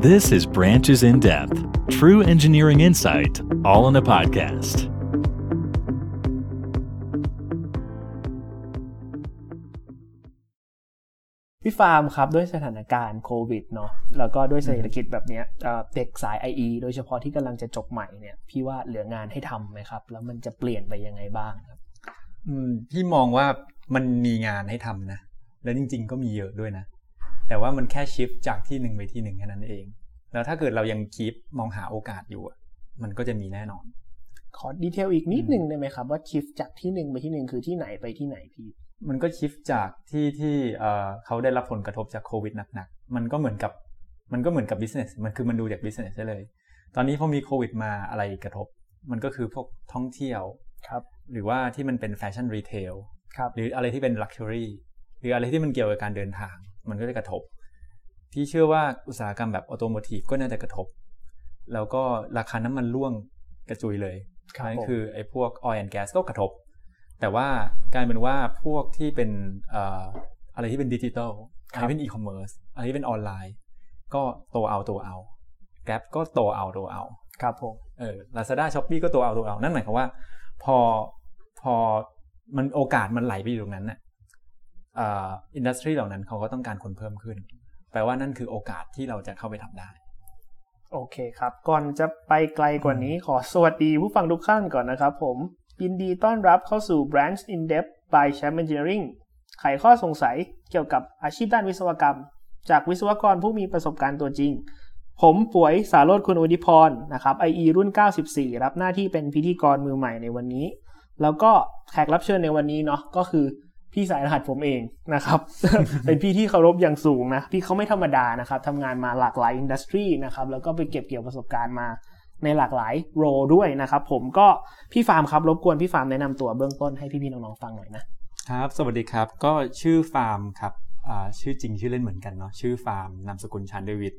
This is Branches in Depth, true engineering insight, all in a podcast. พี่ฟาร์มครับ ด้วยสถานการณ์โควิดเนาะแล้วก็ด้วยเศรษฐกิจแบบเนี้ยเอ่อเด็กสาย IE โดยเฉพาะที่กำลังจะจบใหม่เนี่ย พี่ว่าเหลืองานให้ทำไหมครับ แล้วมันจะเปลี่ยนไปยังไงบ้างครับ อืมพี่มองว่ามันมีงานให้ทำนะ แล้วจริง ๆ ก็มีเยอะด้วยนะ แต่ว่ามันแค่ชิฟจากที่หนึ่งไปที่หนึ่งแค่นั้นเอง แล้วถ้าเกิดเรายังคีปมองหาโอกาสอยู่อะมันก็จะมีแน่นอน ขอดีเทลอีกนิดนึงได้ไหมครับว่าชิฟจากที่หนึ่งไปที่หนึ่งคือที่ไหนไปที่ไหนพี่ มันก็ชิฟจากที่ที่เอ่อเขาได้รับผลกระทบจากโควิดหนักๆ มันก็เหมือนกับมันก็เหมือนกับ business มันคือมันดูจาก business ได้เลย ตอนนี้พอมีโควิดมาอะไรกระทบ มันก็คือพวกท่องเที่ยวครับหรือว่าที่มันเป็นแฟชั่น retail ครับหรืออะไรที่เป็น Luxury หรืออะไรที่มันเกี่ยวกับการเดินทาง มันก็จะกระทบพี่เชื่อว่าอุตสาหกรรมแบบ automotive ก็น่าจะกระทบ แล้วก็ราคาน้ำมันร่วงกระจุยเลยครับนั่นผมคือไอ้พวก oil and gas ก็กระทบ แต่ว่ากลายเป็นว่าพวกที่เป็นเอ่ออะไรที่เป็นดิจิทัลอะไรที่เป็นอีคอมเมิร์ซอะไรที่เป็นออนไลน์ ก็โตเอาโตเอา Grab ก็โตเอาโตเอาครับผมเออ Lazada Shopee ก็ตัวเอาตัวเอานั่นหมายความว่า พอพอมันโอกาสมันไหลไปอยู่ตรงนั้นน่ะ อ่าอินดัสทรีเหล่านั้นเขาก็ต้องการคนเพิ่มขึ้น แปลว่านั่นคือโอกาสที่เราจะเข้าไปทำได้ โอเคครับ ก่อนจะไปไกลกว่านี้ขอสวัสดีผู้ฟังทุกท่านก่อนนะครับผม ยินดีต้อนรับเข้าสู่ Branch in Depth by Champ Engineering ไขข้อสงสัยเกี่ยวกับอาชีพด้านวิศวกรรม จากวิศวกรผู้มีประสบการณ์ตัวจริง ผมป่วยสารโรธคุณอุดิพรนะครับ IE รุ่น 94 รับหน้าที่เป็นพิธีกรมือใหม่ในวันนี้ แล้วก็แขกรับเชิญในวันนี้เนาะก็คือ พี่สายรหัสผมเองนะครับ เป็นพี่ที่เคารพอย่างสูงนะ พี่เขาไม่ธรรมดานะครับทำงานมาหลากหลายอินดัสทรีนะครับ แล้วก็ไปเก็บเกี่ยวประสบการณ์มาในหลากหลายโรด้วยนะครับ ผมก็พี่ฟาร์มครับ รบกวนพี่ฟาร์มแนะนำตัวเบื้องต้นให้พี่ๆน้องๆฟังหน่อยนะครับ สวัสดีครับ ก็ชื่อฟาร์มครับอ่าชื่อจริงชื่อเล่นเหมือนกันเนาะ ชื่อฟาร์มนามสกุลชันเดวิด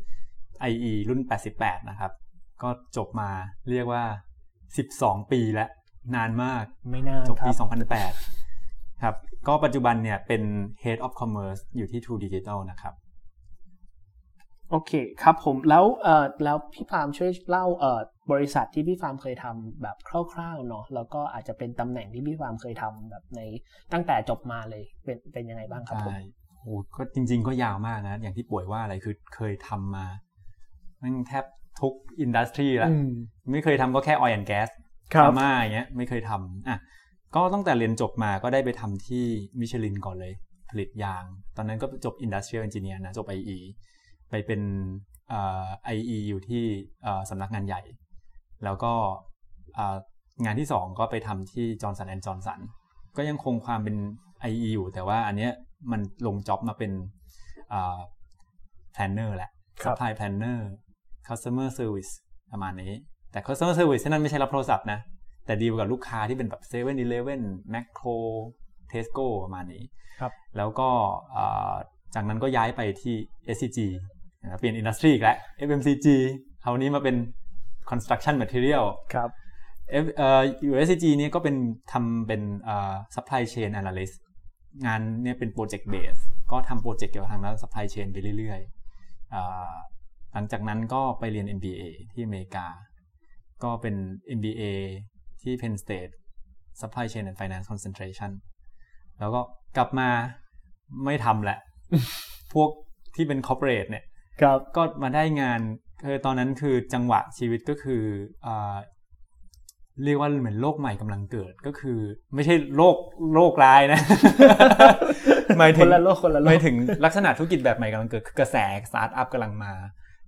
IE รุ่น 88 นะครับ ก็จบมาเรียกว่า 12 ปีแล้ว นานมาก ไม่น่าจบครับปี 2008 ครับ ก็ปัจจุบันเนี่ยเป็น Head of Commerce อยู่ที่ True Digital นะครับ โอเคครับผมแล้วเอ่อแล้วพี่ฟาร์มช่วยเล่าเอ่อบริษัทที่พี่ฟาร์มเคยทำแบบคร่าวๆเนาะแล้วก็อาจจะเป็นตำแหน่งที่พี่ฟาร์มเคยทำแบบในตั้งแต่จบมาเลยเป็นเป็นยังไงบ้างครับผมใช่โอ้ก็จริง ๆ ก็ยาวมากนะ อย่างที่ป่วยว่าอะไรคือเคยทำมาแม่งแทบทุกอินดัสทรีแล้วอืมไม่เคยทำก็แค่ oil and gas ครับพม่าอย่างเงี้ยไม่เคยทำอะ ก็ตั้งแต่เรียนจบมาก็ได้ไปทำที่มิชลินก่อนเลย ผลิตยาง ตอนนั้นก็จบ Industrial Engineer นะ จบ IE ไปเป็นเอ่อ IE อยู่ที่เอ่อสำนักงานใหญ่ แล้วก็เอ่องานที่สองก็ไปทำที่ Johnson and Johnson ก็ยังคงความเป็น IE อยู่ แต่ว่าอันเนี้ยมันลงจ็อบมาเป็นเอ่อ planner แหละครับ supply planner customer service ประมาณนี้ แต่ customer service ที่นั่นไม่ใช่รับโทรศัพท์นะ แต่ดีลกับลูกค้าที่เป็นแบบ7 e เ e ่ e อ Macro Tesco ประมาณนี้ครับแล้วก็เอ่อจากนั้นก็ย้ายไปที่ SCG นะครับเปลี่ยนอินดัสทรีอีกแล้ว FMCG คราวนี้มาเป็น construction material ครับ F เอ่อ USCG เนี่ยก็เป็นทำเป็นเอ่อ supply chain analyst งานเนี่ยเป็น project base ก็ทำโปรเจกต์เกี่ยวกับทางด้าน supply chain ไปเรื่อยๆอ่าหลังจากนั้นก็ไปเรียน MBA ที่อเมริกา ก็เป็น MBA ที่ Penn State Supply Chain and Finance Concentration แล้วก็กลับมาไม่ทำแหละ พวกที่เป็น corporate เนี่ยครับก็มาได้งานคือตอนนั้นคือจังหวะชีวิตก็คืออ่าเรียกว่าเหมือนโลกใหม่กำลังเกิดก็คือ ไม่ใช่โลกโลกร้ายนะหมายถึคงนละโลกคนละโลหมายกถึงลักษณะธุรกิจแบบใหม่กำลังเกิดคือกระแสสตาร์ทอัพกำลังมา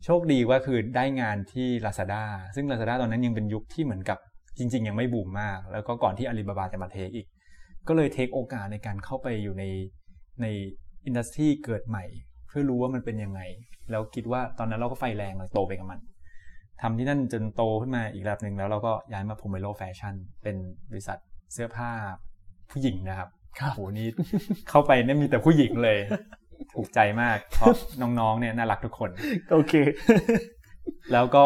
โชคดีว่าคือได้งานที่ Lazada ซึ่ง Lazada ตอนนั้นยังเป็นยุคที่เหมือนกับ จริง ๆ ยังไม่บูมมาก แล้วก็ก่อนที่อาลีบาบาจะมาเทคอีก ก็เลยเทคโอกาสในการเข้าไปอยู่ในในอินดัสทรีเกิดใหม่ เพื่อรู้ว่ามันเป็นยังไง แล้วคิดว่าตอนนั้นเราก็ไฟแรงเราโตไปกับมันทำที่นั่นจนโตขึ้นมาอีกระดับหนึ่งแล้วเราก็ย้ายมา Pomelo Fashion เป็นบริษัทเสื้อผ้าผู้หญิงนะครับครับโหนี่เข้าไปเนี่ยมีแต่ผู้หญิงเลย ถูกใจมาก เพราะน้องๆเนี่ยน่ารักทุกคน โอเค แล้วก็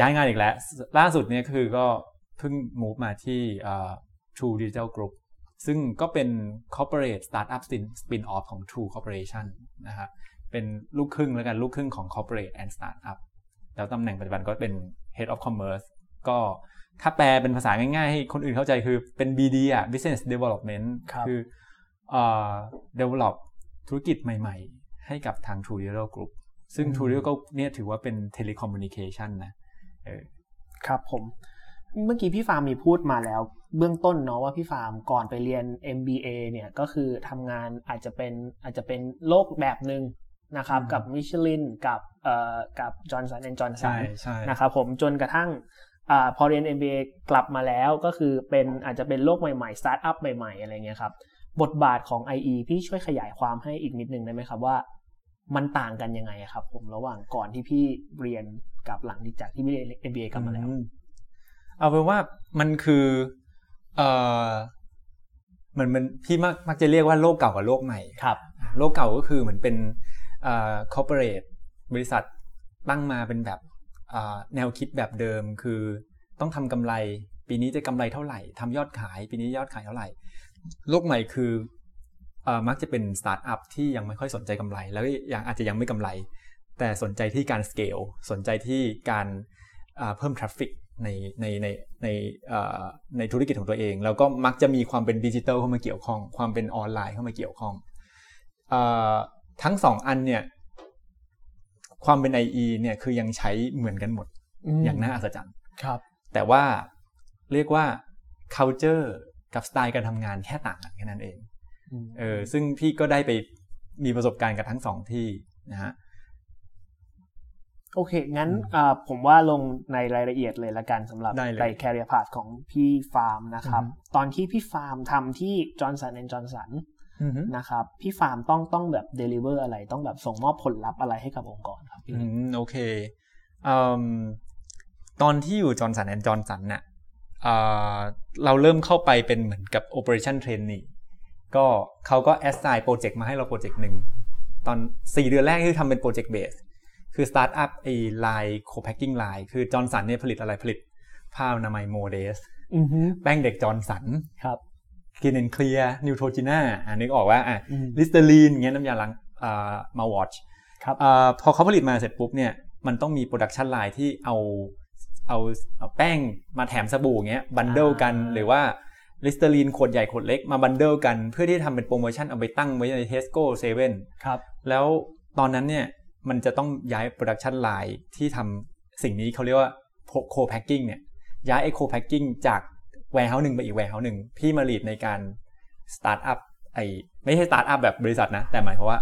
ย้ายงานอีกแล้ว ล่าสุดเนี่ยคือก็เพิ่ง move มาที่อ่า True Digital Group ซึ่งก็เป็น corporate startup spin- spin off ของ True Corporation นะครับเป็นลูกครึ่งแล้วกัน ลูกครึ่งของ corporate and startup แล้วตำแหน่งปัจจุบันก็เป็น Head of Commerce ก็ถ้าแปลเป็นภาษาง่ายๆ ให้คนอื่นเข้าใจคือเป็น BD อะ Business Development ครับคือเอ่อ develop ธุรกิจใหม่ๆ ให้กับทาง True Digital Group ซึ่ง True Digital Group เนี่ยถือว่าเป็น telecommunication นะเออครับผม เมื่อกี้พี่ฟาร์มมีพูดมาแล้ว เบื้องต้นเนาะว่าพี่ฟาร์มก่อนไปเรียน MBA เนี่ยก็คือทำงานอาจจะเป็นอาจจะเป็นโลกแบบหนึ่งนะครับอืมกับมิชลินกับเอ่อกับจอห์นสันแอนจอห์นสัใช่ใช่นะครับผมจนกระทั่งอ่าพอเรียน MBA กลับมาแล้วก็คือเป็นอาจจะเป็นโลกใหม่ๆสตาร์ทอัพใหม่ ๆ อะไรเงี้ยครับ บทบาทของ IE พี่ช่วยขยายความให้อีกนิดนึงได้ไหมครับว่า มันต่างกันยังไงอะครับ ผมระหว่างก่อนที่พี่เรียนกับหลังที่จากที่พี่เรียน MBA กลับมาแล้วอื เอาเป็นว่ามันคือเอ่อเหมือนมันพี่มักมักจะเรียกว่าโลกเก่ากับโลกใหม่ครับ โลกเก่าก็คือเหมือนเป็นเอ่อ corporate บริษัทตั้งมาเป็นแบบเอ่อแนวคิดแบบเดิมคือต้องทำกำไร ปีนี้จะกำไรเท่าไหร่ทำยอดขาย ปีนี้ยอดขายเท่าไหร่ โลกใหม่คือเอ่อมักจะเป็นสตาร์ทอัพที่ยังไม่ค่อยสนใจกำไร แล้วก็ยังอาจจะยังไม่กำไร แต่สนใจที่การสเกลสนใจที่การเอ่อเพิ่ม traffic ในในในในเอ่อในธุรกิจของตัวเอง แล้วก็มักจะมีความเป็นดิจิทัลเข้ามาเกี่ยวข้อง ความเป็นออนไลน์เข้ามาเกี่ยวข้องเออทั้งสองอันเนี่ยความเป็น IE เนี่ยคือยังใช้เหมือนกันหมดอย่างน่าอัศจรรย์ครับ แต่ว่าเรียกว่า culture กับสไตล์การทำงานแค่ต่างกันแค่นั้นเองเออซึ่งพี่ก็ได้ไปมีประสบการณ์กับทั้งสองที่นะฮะ โอเค งั้นอ่าผมว่าลงในรายละเอียดเลยละกันสำหรับได้เลยใน career path ของพี่ฟาร์มนะครับอือฮึตอนที่พี่ฟาร์มทำที่ Johnson Johnson อือฮึนะครับ พี่ฟาร์มต้องต้องแบบ deliver อะไรต้องแบบส่งมอบผลลัพธ์อะไรให้กับองค์กรครับพี่อืมโอเคอืมตอนที่อยู่ Johnson and Johnson น่ะอ่าเราเริ่มเข้าไปเป็นเหมือนกับ operation trainee ก็เขาก็ assign project มาให้เรา project หนึ่งตอน 4 เดือนแรกที่ทำเป็น project based คือ start up ไอ้ line co-packing line คือ Johnson เนี่ยผลิตอะไรผลิตผ้าอนามัย Modess อือฮึแป้งเด็ก Johnson ครับ Clean and Clear Neutrogena อ่านึกออกว่าอะอืม Listerine เงี้ยน้ำยาล้างอ่ามา watch ครับอ่าพอเขาผลิตมาเสร็จปุ๊บเนี่ยมันต้องมี production line ที่เอาเอาเอาแป้งมาแถมสบู่เงี้ย bundle กันอ่าหรือว่า Listerine ขวดใหญ่ขวดเล็กมา bundle กัน เพื่อที่ทำเป็นโปรโมชั่นเอาไปตั้งไว้ในเทสโก้เซเว่นครับแล้วตอนนั้นเนี่ย มันจะต้องย้าย production line ที่ทำสิ่งนี้เขาเรียกว่า co-packing เนี่ยย้ายไอ้ co-packing จาก warehouse หนึ่งไปอีก warehouse หนึ่งพี่มา lead ในการ start up ไอ้ไม่ใช่สตาร์ทอัพแบบบริษัทนะ แต่หมายความว่า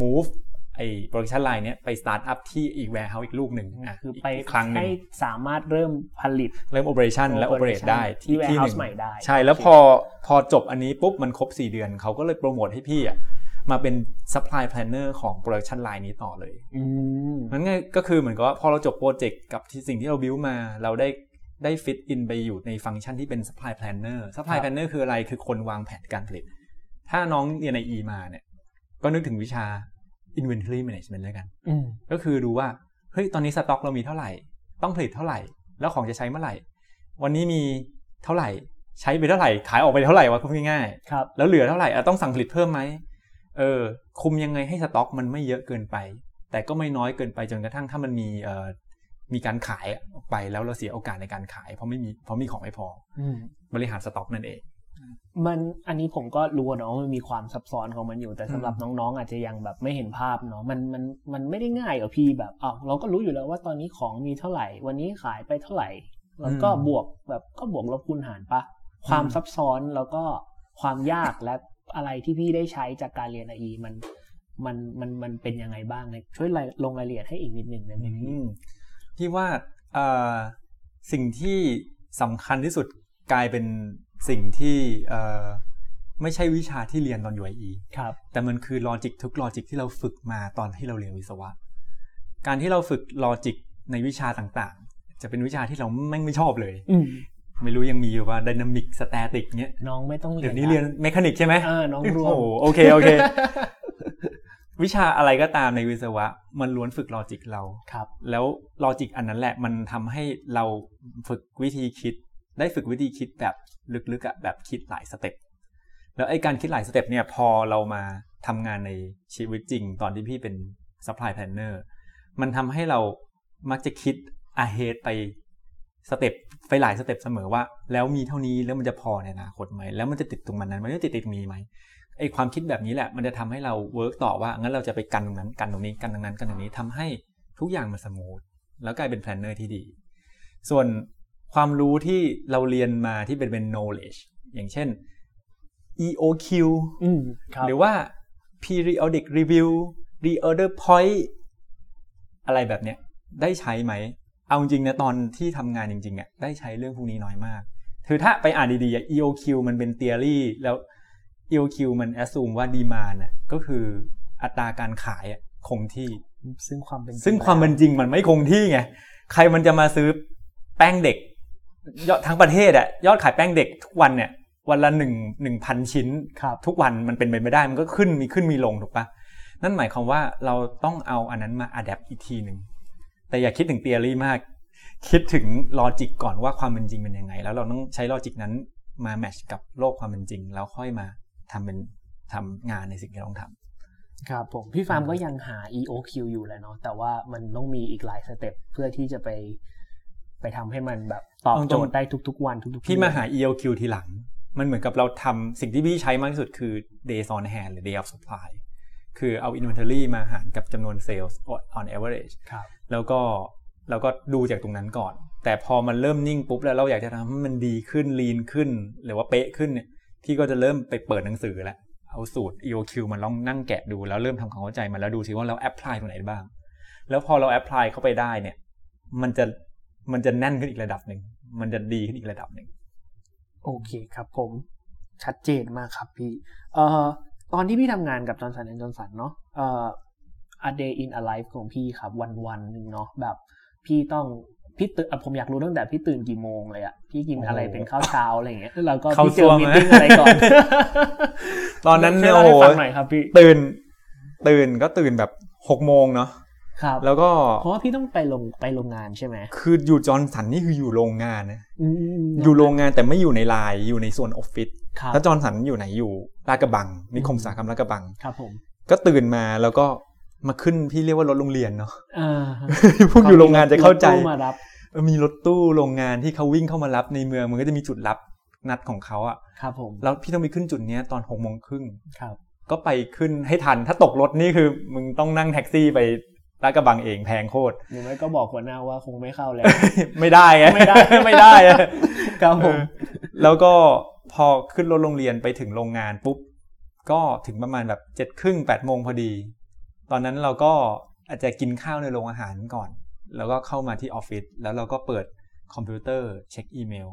move ไอ้ production line เนี้ยไป start up ที่อีก warehouse อีกลูกหนึ่งอะคือไปอีกครั้งหนึ่งให้สามารถเริ่มผลิต เริ่มโอเปอเรชันและโอเปเรต operation ได้ที่ที่ห warehouse นึ่งใหม่ได้ ใช่แล้วโอเคพอพอจบอันนี้ปุ๊บมันครบ 4 เดือนเขาก็เลยโปรโมทให้พี่อะ มาเป็น supply planner ของ production line นี้ต่อเลยอืมนั่นก็คือเหมือนกับว่าพอเราจบ project กับที่สิ่งที่เราบิวมา เราได้ได้ fit in ไปอยู่ในฟังก์ชันที่เป็น supply planner supply planner คืออะไรคือคนวางแผนการผลิต ถ้าน้องเรียนใน E มาเนี่ยก็นึกถึงวิชา inventory management แล้วกันอืมก็คือดูว่าเฮ้ยตอนนี้สต็อกเรามีเท่าไหร่ ต้องผลิตเท่าไหร่ แล้วของจะใช้เมื่อไหร่ วันนี้มีเท่าไหร่ ใช้ไปเท่าไหร่ ขายออกไปเท่าไหร่วะพูดง่ายๆครับแล้วเหลือเท่าไหร่อะต้องสั่งผลิตเพิ่มไหม เออคุมยังไงให้สต็อกมันไม่เยอะเกินไป แต่ก็ไม่น้อยเกินไปจนกระทั่งถ้ามันมีเอ่อมีการขายออกไปแล้วเราเสียโอกาสในการขาย เพราะไม่มีเพราะมีของไม่พออืมบริหารสต็อกนั่นเอง มันอันนี้ผมก็รู้อะเนาะมันมีความซับซ้อนของมันอยู่แต่สำหรับอืมน้องๆ อาจจะยังแบบไม่เห็นภาพเนาะมันมันมันไม่ได้ง่ายกับพี่แบบอ้าวเราก็รู้อยู่แล้วว่าตอนนี้ของมีเท่าไหร่ วันนี้ขายไปเท่าไหร่แล้วก็บวกแบบก็บวกลบคูณหารปะความซับซ้อนแล้วก็ความยากและ อะไรที่พี่ได้ใช้จากการเรียน IE มันมันมันมันเป็นยังไงบ้างเนี่ยช่วยรายลงรายละเอียดให้อีกนิดหนึ่งได้ไหมพี่อืมพี่ว่าเอ่อสิ่งที่สำคัญที่สุดกลายเป็นสิ่งที่เอ่อไม่ใช่วิชาที่เรียนตอนอยู่ IE ครับแต่มันคือ logic ทุก logic ที่เราฝึกมาตอนที่เราเรียนวิศวะ การที่เราฝึก logic ในวิชาต่างๆ จะเป็นวิชาที่เราไม่ไม่ชอบเลยอืม ไม่รู้ยังมีอยู่ว่า dynamic static เนี้ยน้องไม่ต้องเรียนเดี๋ยวนี้เรียน mechanic ใช่ไหมเออน้องรวมโอ้โหโอเคโอเค วิชาอะไรก็ตามในวิศวะ มันล้วนฝึก logic เราครับ แล้ว logic อันนั้นแหละมันทำให้เราฝึกวิธีคิด ได้ฝึกวิธีคิดแบบลึกๆอะแบบคิดหลาย step แล้วไอ้การคิดหลาย step เนี่ยพอเรามาทำงานในชีวิตจริง ตอนที่พี่เป็น supply planner มันทำให้เรามักจะคิด ahead ไป step ไปหลาย step เสมอว่า แล้วมีเท่านี้แล้วมันจะพอในอนาคตไหมแล้วมันจะติดตรงมันนั้นมันจะติดติดมีไหมไอ้ความคิดแบบนี้แหละ มันจะทำให้เรา work ต่อว่างั้นเราจะไปกันตรงนั้นกันตรงนี้กันตรงนั้นกันตรงนี้ทำให้ทุกอย่างมัน smooth แล้วกลายเป็น planner ที่ดี ส่วนความรู้ที่เราเรียนมาที่เป็นเป็น knowledge อย่างเช่น EOQ อืมครับหรือว่า periodic review reorder point อะไรแบบเนี้ยได้ใช้ไหม เอาจริงนะตอนที่ทำงานจริงๆอะได้ใช้เรื่องพวกนี้น้อยมากคือถ้าไปอ่านดีๆอะ EOQ มันเป็น theory แล้ว EOQ มัน assume ว่า demand อะก็คืออัตราการขายอะคงที่ ซึ่งความเป็นซึ่งความเป็นจริงมันไม่คงที่ไงใครมันจะมาซื้อแป้งเด็ก ยอดทั้งประเทศอะยอดขายแป้งเด็กทุกวันเนี่ย วันละหนึ่งหนึ่งพันชิ้นครับทุกวันมันเป็นไปไม่ได้มันก็ขึ้นมีขึ้นมีลงถูกปะนั่นหมายความว่าเราต้องเอาอันนั้นมา adapt อีกทีหนึ่ง แต่อย่าคิดถึง theory มาก คิดถึง logic ก่อนว่าความเป็นจริงเป็นยังไง แล้วเราต้องใช้ logic นั้นมา match กับโลกความเป็นจริง แล้วค่อยมาทำเป็นทำงานในสิ่งที่เราต้องทำครับผมพี่ฟาร์มก็ยังหา EOQ อยู่แหละเนาะแต่ว่ามันต้องมีอีกหลาย step เพื่อที่จะไป ไปทำให้มันแบบตอบโจทย์ได้ทุกๆ วันทุกๆพี่มาหาเดือน ELQ ทีหลัง มันเหมือนกับเราทำสิ่งที่พี่ใช้มากที่สุดคือ days on hand หรือ day of supply คือเอา inventory มาหารกับจำนวน sales on average ครับ แล้วก็เราก็ดูจากตรงนั้นก่อน แต่พอมันเริ่มนิ่งปุ๊บแล้วเราอยากจะทำให้มันดีขึ้น lean ขึ้น หรือว่าเป๊ะขึ้นเนี่ยพี่ก็จะเริ่มไปเปิดหนังสือแล้วเอาสูตร EOQ มันลองนั่งแกะดูแล้วเริ่มทำความเข้าใจมันแล้วดูซิว่าเรา apply ตรงไหนบ้าง แล้วพอเรา apply เข้าไปได้เนี่ย มันจะมันจะแน่นขึ้นอีกระดับหนึ่งมันจะดีขึ้นอีกระดับหนึ่งโอเคครับผมชัดเจนมากครับพี่เอ่อตอนที่พี่ทำงานกับจอร์นสันแอนจอร์นสันเนาะเอ่อ a day in a life ของพี่ครับ วันวันๆหนึ่งเนาะแบบ พี่ต้องพี่ตื่นอะผมอยากรู้ตั้งแต่พี่ตื่นกี่โมงเลยอะพี่กินอะไรโอ้โหเป็นข้าวเช้าอะไรอย่างเงี้ยแล้วก็เข้าพี่เจซ่อวมมีไหมติ้งอะไรก่อน ตอนนั้นช่เนี่วยยเล่าโอ้ให้โหฟังหน่อยครับพี่ตื่น ตื่นก็ตื่นแบบหกโมงเนาะครับ แล้วก็เพราะว่าพี่ต้องไปลงไปโรงงานใช่ไหมคืออยู่ Johnson นี่คืออยู่โรงงานนะอืมอยู่โรงงานแต่ไม่อยู่ในไลน์อยู่ในส่วนออฟฟิศครับแล้ว Johnson อยู่ไหนอยู่ลาดกระบังนิคมอุตสาหกรรมลาดกระบังครับผมก็ตื่นมาแล้วก็ มาขึ้นพี่เรียกว่ารถโรงเรียนเนาะอ่าพวกอยู่โรงงานจะเข้าใจรถตู้มารับเออมีรถตู้โรงงานที่เขาวิ่งเข้ามารับในเมืองมันก็จะมีจุดรับนัดของเขาอะครับผมแล้วพี่ต้องไปขึ้นจุดเนี้ยตอนหกโมงครึ่งครับก็ไปขึ้นให้ทันถ้าตกรถนี่คือมึงต้องนั่งแท็กซี่ไปลาดกระบังเองแพงโคตรหรือไม่ก็บอกหัวหน้าว่าคงไม่เข้าแล้ว ไม่ได้ไงไม่ได้ไม่ได้อะครับผมเออแล้วก็พอขึ้นรถโรงเรียนไปถึงโรงงานปุ๊บก็ถึงประมาณแบบเจ็ดครึ่งแปดโมงพอดี ตอนนั้นเราก็อาจจะกินข้าวในโรงอาหารก่อน แล้วก็เข้ามาที่ออฟฟิศแล้วเราก็เปิดคอมพิวเตอร์เช็คอีเมล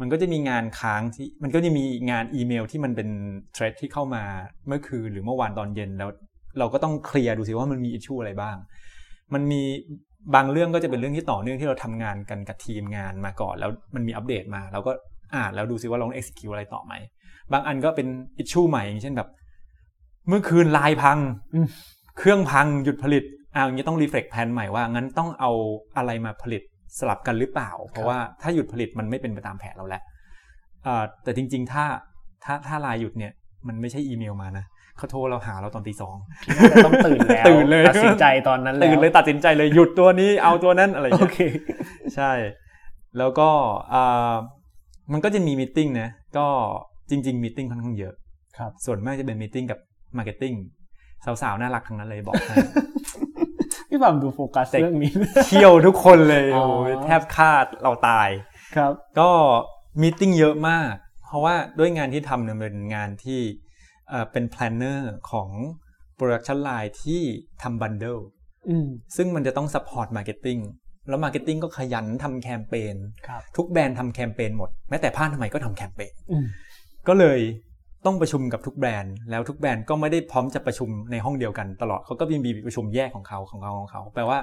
มันก็จะมีงานค้างที่มันก็จะมีงานอีเมลที่มันเป็น thread ที่เข้ามาเมื่อคืนหรือเมื่อวานตอนเย็นแล้ว เราก็ต้องเคลียร์ดูสิว่ามันมี issue อะไรบ้าง มันมีบางเรื่องก็จะเป็นเรื่องที่ต่อเนื่องที่เราทำงานกันกับทีมงานมาก่อน แล้วมันมีอัปเดตมาเราก็อ่านแล้วดูซิว่าเราต้อง execute อะไรต่อไหม บางอันก็เป็น issue ใหม่อย่างเช่นแบบ เมื่อคืนไลน์พัง เครื่องพังหยุดผลิตอ่าอย่างนี้ต้อง reflect แผนใหม่ว่างั้นต้องเอาอะไรมาผลิตสลับกันหรือเปล่า เพราะว่าถ้าหยุดผลิตมันไม่เป็นไปตามแผนเราแล้วอ่าแต่จริง ๆ ถ้าถ้าถ้าไลน์หยุดเนี่ยมันไม่ใช่อีเมลมานะเขาโทรเราหาเราตอนตีสองน่าจะต้องตื่นแล้วตื่นเลยตัดสินใจตอนนั้นแล้วตื่นเลยตัดสินใจเลยหยุดตัวนี้เอาตัวนั้นอะไรอย่างโอเงี้ยโอเคใช่ แล้วก็อ่ามันก็จะมี meeting นะก็จริงๆ meeting ค่อนข้างเยอะครับส่วนมากจะเป็น meeting กับ marketing สาวๆน่ารักทั้งนั้นเลยบอกให้พี่ฟังดูโฟกัสแต่เรื่องนี้เที่ยวทุกคนเลยอ๋อโอ้ยแทบฆ่าเราตายครับ ก็ meeting เยอะมาก เพราะว่าด้วยงานที่ทำเนี่ยเป็นงานที่เอ่อเป็น planner ของ Production Line ที่ทำ bundle อืมซึ่งมันจะต้อง support marketing แล้ว marketing ก็ขยันทำแคมเปญครับทุกแบรนด์ทำแคมเปญหมด แม้แต่ผ้าอนามัยก็ทำแคมเปญอืมก็เลย ต้องประชุมกับทุกแบรนด์แล้วทุกแบรนด์ก็ไม่ได้พร้อมจะประชุมในห้องเดียวกันตลอดเขาก็มีมีประชุมแยกของเขาของเขาของเขาแปลว่า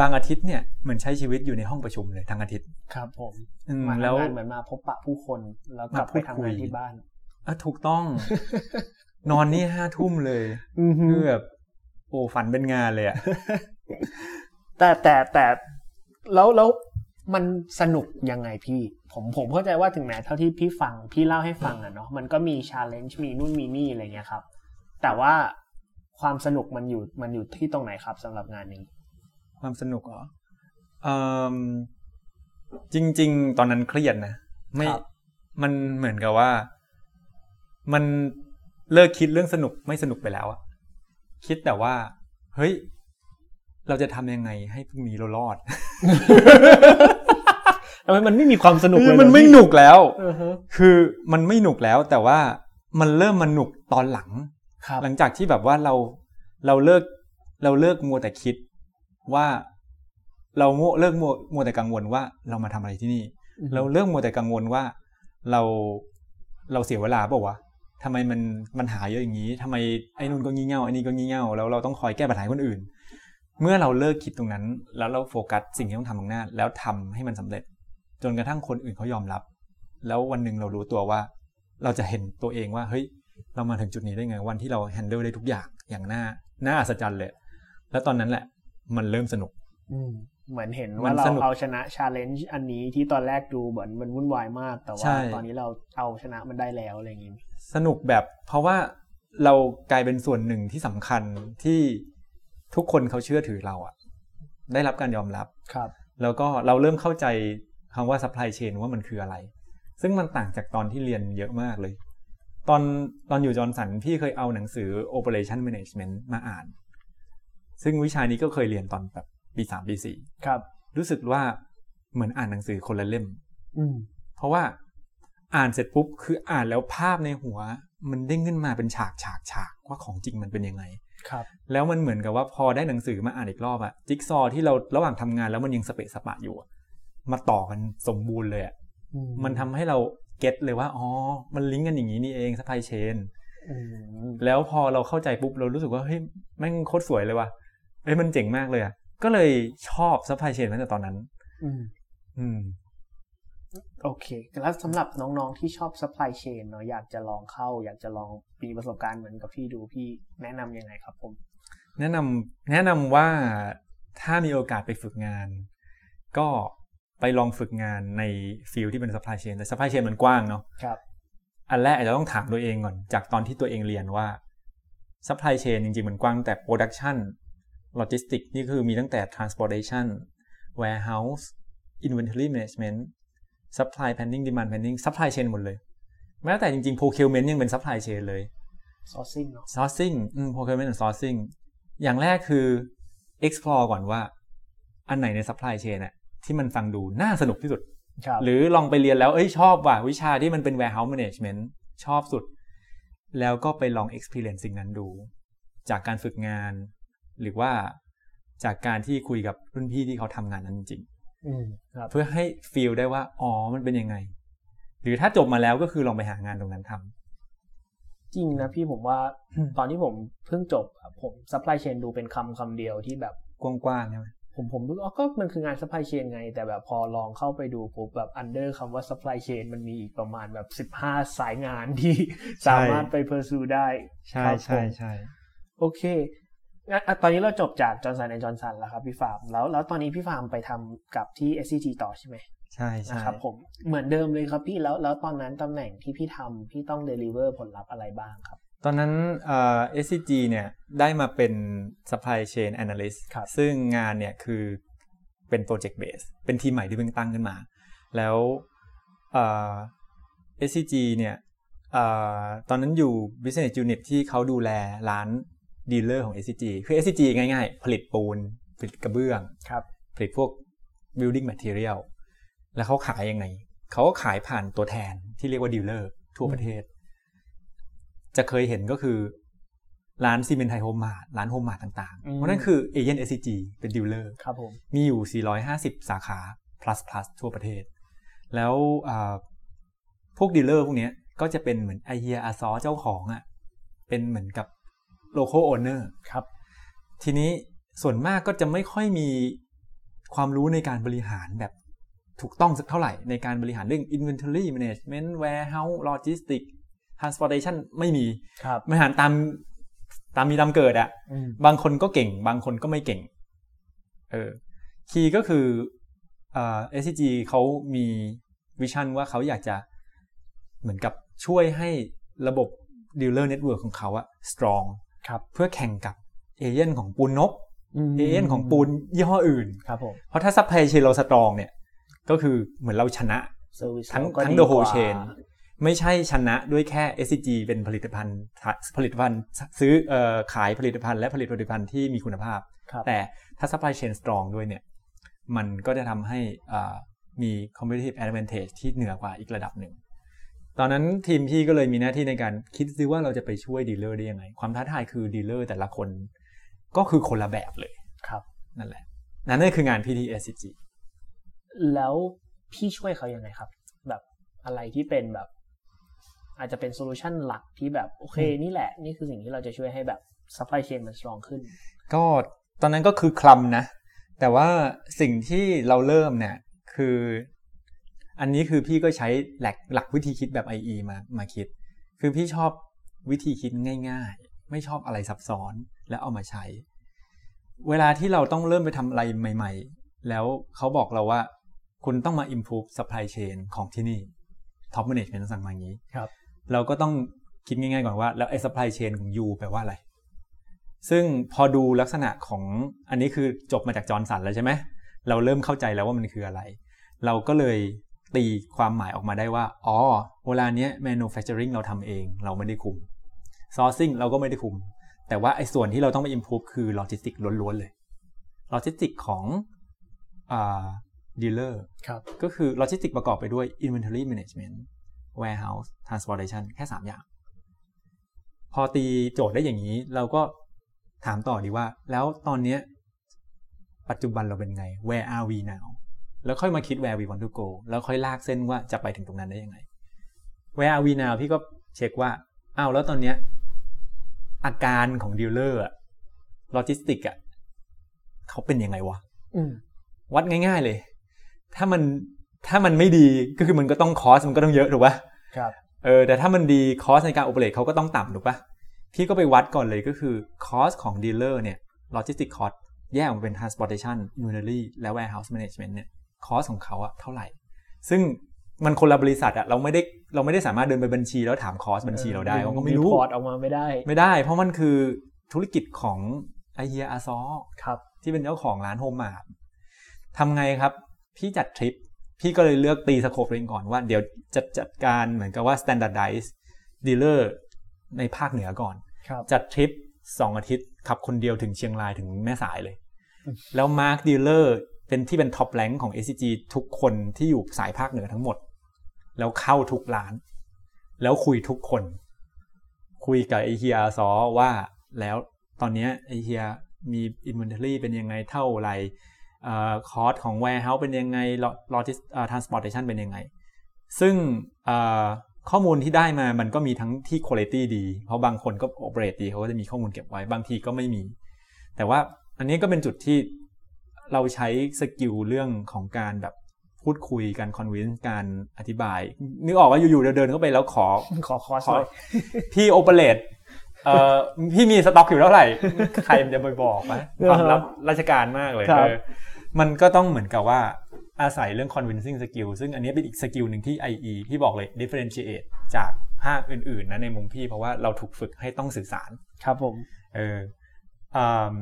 บางอาทิตย์เนี่ยเหมือนใช้ชีวิตอยู่ในห้องประชุมเลยทั้งอาทิตย์ครับผมอืมมาแล้วทำงานเหมือนมาพบปะผู้คนแล้วกลับมาพูไปดทำคุงายนที่บ้านอะถูกต้อง นอนนี่ห้าทุ่มเลยอือฮึคือแบบโอ้ฝันเป็นงานเลยอะแต่แต่แต่แล้วแล้ว มันสนุกยังไงพี่ ผมผมเข้าใจว่าถึงแม้เท่าที่พี่ฟังพี่เล่าให้ฟังอะเนาะมันก็มีชาเลนจ์มีนู่นมีนี่อะไรเงี้ยครับ แต่ว่าความสนุกมันอยู่มันอยู่ที่ตรงไหนครับสำหรับงานนี้ ความสนุกเหรอเอิ่มจริง ๆ ตอนนั้นเครียดนะไม่ครับมันเหมือนกับว่า มันเลิกคิดเรื่องสนุกไม่สนุกไปแล้วอะคิดแต่ว่า เฮ้ย เราจะทำยังไงให้พรุ่งนี้เรารอด ทำไมมันไม่มีความสนุกเลยมันไม่เหรอหนุกแล้วพี่อือฮะคือมันไม่หนุกแล้วแต่ว่ามันเริ่มมาหนุกตอนหลังครับหลังจากที่แบบว่าเราเราเลิกเราเลิกมัวแต่คิดว่าเรามัวเลิกมัวมัวแต่กังวลว่าเรามาทำอะไรที่นี่ เราเลิกมัวแต่กังวลว่าเราเราเสียเวลาเปล่าวะทำไมมันปัญหาเยอะอย่างนี้ทำไมไอ้นู่นก็งี่เง่าไอ้นี่ก็งี่เง่าแล้วเราต้องคอยแก้ปัญหาให้คนอื่น เมื่อเราเลิกคิดตรงนั้น แล้วเราโฟกัสสิ่งที่ต้องทำตรงหน้า แล้วทำให้มันสำเร็จ จนกระทั่งคนอื่นเขายอมรับ แล้ววันหนึ่งเรารู้ตัวว่า เราจะเห็นตัวเองว่าเฮ้ยเรามาถึงจุดนี้ได้ไงวันที่เรา handle ได้ทุกอย่างอย่างน่าน่าอัศจรรย์เลย แล้วตอนนั้นแหละ มันเริ่มสนุกอืมเหมือนเห็นว่ามันเราสนุกเอาชนะ challenge อันนี้ที่ตอนแรกดูเหมือนมันวุ่นวายมาก แต่ใช่ว่าตอนนี้เราเอาชนะมันได้แล้วอะไรอย่างนี้สนุกแบบ เพราะว่าเรากลายเป็นส่วนหนึ่งที่สำคัญที่ทุกคนเขาเชื่อถือเราอะได้รับการยอมรับครับ แล้วก็เราเริ่มเข้าใจ คำว่า supply chain ว่ามันคืออะไร ซึ่งมันต่างจากตอนที่เรียนเยอะมากเลย ตอนตอนอยู่จอร์นสันพี่เคยเอาหนังสือ operation management มาอ่าน ซึ่งวิชานี้ก็เคยเรียนตอนแบบปีสามปีสี่ครับ รู้สึกว่าเหมือนอ่านหนังสือคนละเล่ม อืมเพราะว่าอ่านเสร็จปุ๊บคืออ่านแล้วภาพในหัว มันเด้งขึ้นมาเป็นฉากฉากฉากว่าของจริงมันเป็นยังไงครับ แล้วมันเหมือนกับว่าพอได้หนังสือมาอ่านอีกรอบอะจิ๊กซอว์ที่เราระหว่างทำงานแล้วมันยังสะเปะสะปะอยู่อะ มาต่อกันสมบูรณ์เลยอะอืมันทำให้เรา get เลยว่าอ๋อมันลิงก์กันอย่างนี้นี่เอง supply chain อืมแล้วพอเราเข้าใจปุ๊บเรารู้สึกว่าเฮ้ยแม่งโคตรสวยเลยว่ะเอ้ยมันเจ๋งมากเลยอะก็เลยชอบ supply chain ตั้งแต่ตอนนั้น อืม อืม โอเค แล้วสำหรับน้องๆที่ชอบ supply chain เนาะอยากจะลองเข้า อยากจะลองมีประสบการณ์เหมือนกับพี่ดูพี่แนะนำยังไงครับผม แนะนำแนะนำว่าถ้ามีโอกาสไปฝึกงาน ก็ ไปลองฝึกงานใน field ที่เป็น supply chain แต่ supply chain มันกว้างเนาะครับอันแรกอาจจะต้องถามตัวเองก่อน จากตอนที่ตัวเองเรียนว่า supply chain จริงๆ มันกว้างตั้งแต่ production logistics นี่คือมีตั้งแต่ transportation warehouse inventory management supply planning demand planning supply chain หมดเลย แม้แต่จริงๆ procurement ยังเป็น supply chain เลย sourcing เนาะ sourcing อืม procurement and sourcing อย่างแรกคือ explore ก่อนว่า อันไหนใน supply chain อะ ที่มันฟังดูน่าสนุกที่สุดครับหรือลองไปเรียนแล้วเอ้ยชอบว่ะวิชาที่มันเป็น warehouse management ชอบสุด แล้วก็ไปลอง experience สิ่งนั้นดู จากการฝึกงาน หรือว่าจากการที่คุยกับรุ่นพี่ที่เขาทำงานนั้นจริงอืมครับๆเพื่อให้ feel ได้ว่าอ๋อมันเป็นยังไง หรือถ้าจบมาแล้วก็คือลองไปหางานตรงนั้นทำจริงนะพี่ผมว่าอืมตอนที่ผมเพิ่งจบอะผม supply chain ดูเป็นคำคำเดียวที่แบบกว้างๆใช่ไหม ผมผมรู้อ๋อก็มันคืองาน supply chain ไง แต่แบบพอลองเข้าไปดูปุ๊บแบบ under คำว่า supply chain มันมีอีกประมาณแบบสิบห้าสายงานที่สามารถไป pursue ได้ ใช่ครับผมใช่ใช่โอเคงั้นอะตอนนี้เราจบจาก Johnson & Johnson แล้วครับพี่ฟาร์มแล้วแล้วตอนนี้พี่ฟาร์มไปทำกับที่ SCG ต่อใช่ไหมใช่ใช่นะครับผมเหมือนเดิมเลยครับพี่แล้วแล้วตอนนั้นตำแหน่งที่พี่ทำพี่ต้อง deliver ผลลัพธ์อะไรบ้างครับ ตอนนั้นเอ่อ SCG เนี่ยได้มาเป็น supply chain analyst ครับซึ่งงานเนี่ยคือเป็น project base เป็นทีมใหม่ที่เพิ่งตั้งขึ้นมา แล้วเอ่อ SCG เนี่ยเอ่อตอนนั้นอยู่ business unit ที่เขาดูแลร้าน dealer ของ SCG คือ SCG ง่ายๆ ผลิตปูน ผลิตกระเบื้องครับผลิตพวก building material แล้วเขาขายยังไง เขาก็ขายผ่านตัวแทนที่เรียกว่า dealer ทั่วประเทศ จะเคยเห็นก็คือร้านซีเมนต์ไทยโฮมมาร์ทร้านโฮมมาร์ทต่างๆอืมเพราะนั่นคือ agent SCG เป็น dealer ครับผมมีอยู่ 450 สาขา plus plus ทั่วประเทศ แล้วอ่าพวก dealer พวกเนี้ยก็จะเป็นเหมือนอาเฮียอาซ้อเจ้าของอะ่ะเป็นเหมือนกับโลโ a l โอเนอร์ครับ ทีนี้ส่วนมากก็จะไม่ค่อยมีความรู้ในการบริหารแบบถูกต้องสักเท่าไหร่ในการบริหารเรื่อง inventory management warehouse logistics transportation ไม่มีครับบริหารตามตามมีตามเกิดอะอืมบางคนก็เก่ง บางคนก็ไม่เก่ง เออคีย์ก็คือเอ่อ SCG เขามีวิชั่นว่าเขาอยากจะเหมือนกับช่วยให้ระบบ dealer network ของเขาอะ strong ครับเพื่อแข่งกับเอเย่นของปูนนกม AN ของปูนยี่ห้ออื่นครับผมเพราะถ้าซัพพลายเชนเราสตรองเนี่ย ก็คือเหมือนเราชนะ service ทั้งก็ทั้งดี the ก whole ว่า chain ไม่ใช่ชนะด้วยแค่ SCG เป็นผลิตภัณฑ์ผลิตภัณฑ์ซื้อเอ่อขายผลิตภัณฑ์และผลิตผลิตภัณฑ์ที่มีคุณภาพครับแต่ถ้า supply chain strong ด้วยเนี่ย มันก็จะทำให้อ่ามี competitive advantage ที่เหนือกว่าอีกระดับหนึ่ง ตอนนั้นทีมพี่ก็เลยมีหน้าที่ในการคิดซิว่าเราจะไปช่วย dealer ได้ยังไง ความท้าทายคือ dealer แต่ละคนก็คือคนละแบบเลย ครับ นั่นแหละ นั่นคืองานพี่ที่ SCG แล้วพี่ช่วยเขายังไงครับ แบบอะไรที่เป็นแบบ อาจจะเป็นโซลูชันหลักที่แบบโอเคนี่แหละ นี่คือสิ่งที่เราจะช่วยให้แบบ supply chain มัน strong ขึ้น ก็ตอนนั้นก็คือคลำนะ แต่ว่าสิ่งที่เราเริ่มเนี่ยคือ อันนี้คือพี่ก็ใช้หลักหลักวิธีคิดแบบ IE มามาคิด คือพี่ชอบวิธีคิดง่ายๆ ไม่ชอบอะไรซับซ้อนแล้วเอามาใช้ เวลาที่เราต้องเริ่มไปทำอะไรใหม่ ๆ แล้วเขาบอกเราว่า คุณต้องมา improve supply chain ของที่นี่ top management สั่งมาอย่างนี้ครับ เราก็ต้องคิดง่ายๆก่อนว่าแล้วไอ้ supply chain ของ you แปลว่าอะไร ซึ่งพอดูลักษณะของอันนี้คือจบมาจากจอร์นสันแล้วใช่ไหมเราเริ่มเข้าใจแล้วว่ามันคืออะไร เราก็เลยตีความหมายออกมาได้ว่า อ๋อ เวลาเนี้ย manufacturing เราทำเอง เราไม่ได้คุม sourcing เราก็ไม่ได้คุม แต่ว่าไอ้ส่วนที่เราต้องไป improve คือ logistics ล้วนๆเลย logistics ของอ่า dealer ครับก็คือ logistics ประกอบไปด้วย inventory management warehouse transportation แค่ 3 อย่าง พอตีโจทย์ได้อย่างนี้ เราก็ถามต่อดีว่า แล้วตอนเนี้ยปัจจุบันเราเป็นไง where are we now แล้วค่อยมาคิด where we want to go แล้วค่อยลากเส้นว่าจะไปถึงตรงนั้นได้ยังไง where are we now พี่ก็เช็คว่าอ้าวแล้วตอนเนี้ยอาการของ dealer อะโลจิสติกอะเขาเป็นยังไงวะอืมวัดง่าย ๆเลย ถ้ามัน ถ้ามันไม่ดีก็คือมันก็ต้อง cost มันก็ต้องเยอะถูกปะครับเออแต่ถ้ามันดี cost ในการ operate เขาก็ต้องต่ำถูกปะพี่ก็ไปวัดก่อนเลยก็คือ cost ของ dealer เนี่ย logistic cost แยกออกมาเป็น transportation inventory และ warehouse management เนี่ยcost ของเขาอะเท่าไหร่ ซึ่งมันคนละบริษัทอะเราไม่ได้เราไม่ได้สามารถเดินไปบัญชีแล้วถาม cost บัญชีเราได้เราก็ไม่รู้ exportออกมาไม่ได้ ไม่ได้ เพราะมันคือธุรกิจของไอเฮียอาซ้อครับที่เป็นเจ้าของร้าน HomeMart ทำไงครับ พี่จัดทริป พี่ก็เลยเลือกตี scope เองก่อนว่าเดี๋ยวจะจัดการเหมือนกับว่า standardize dealer ในภาคเหนือก่อนครับจัดทริป2อาทิตย์ขับคนเดียวถึงเชียงรายถึงแม่สายเลย แล้วมาร์คดีลเลอร์เป็นที่เป็นท็อปแ n งของ SCG ทุกคนที่อยู่สายภาคเหนือทั้งหมด แล้วเข้าทุกร้าน แล้วคุยทุกคน คุยกับไอเฮียซ้อว่าแล้วตอนเนี้ยไอเฮียมี inventory เป็นยังไงเท่าไหร่ cost ของ warehouse เป็นยังไง logis- transportation เป็นยังไง ซึ่งเอ่อข้อมูลที่ได้มามันก็มีทั้งที่ quality ดี เพราะบางคนก็ operate ดีเขาก็จะมีข้อมูลเก็บไว้บางทีก็ไม่มี แต่ว่าอันนี้ก็เป็นจุดที่เราใช้ skill เรื่องของการแบบพูดคุยการ convince การอธิบาย นึกออกว่าอยู่ๆเดินเข้าไปแล้วขอขอ cost ขอหน่อยพี่ operate เอ่อพี่มีสต็อกอยู่เท่าไหร่ ใครมันจะไปบอกวะความลับราชการมากเลยครับเออ มันก็ต้องเหมือนกับว่าอาศัยเรื่อง convincing skill ซึ่งอันนี้เป็นอีก skill หนึ่งที่ IE พี่บอกเลย differentiate จากภาคอื่นๆนะในมุมพี่เพราะว่าเราถูกฝึกให้ต้องสื่อสาร ครับผมเอออืม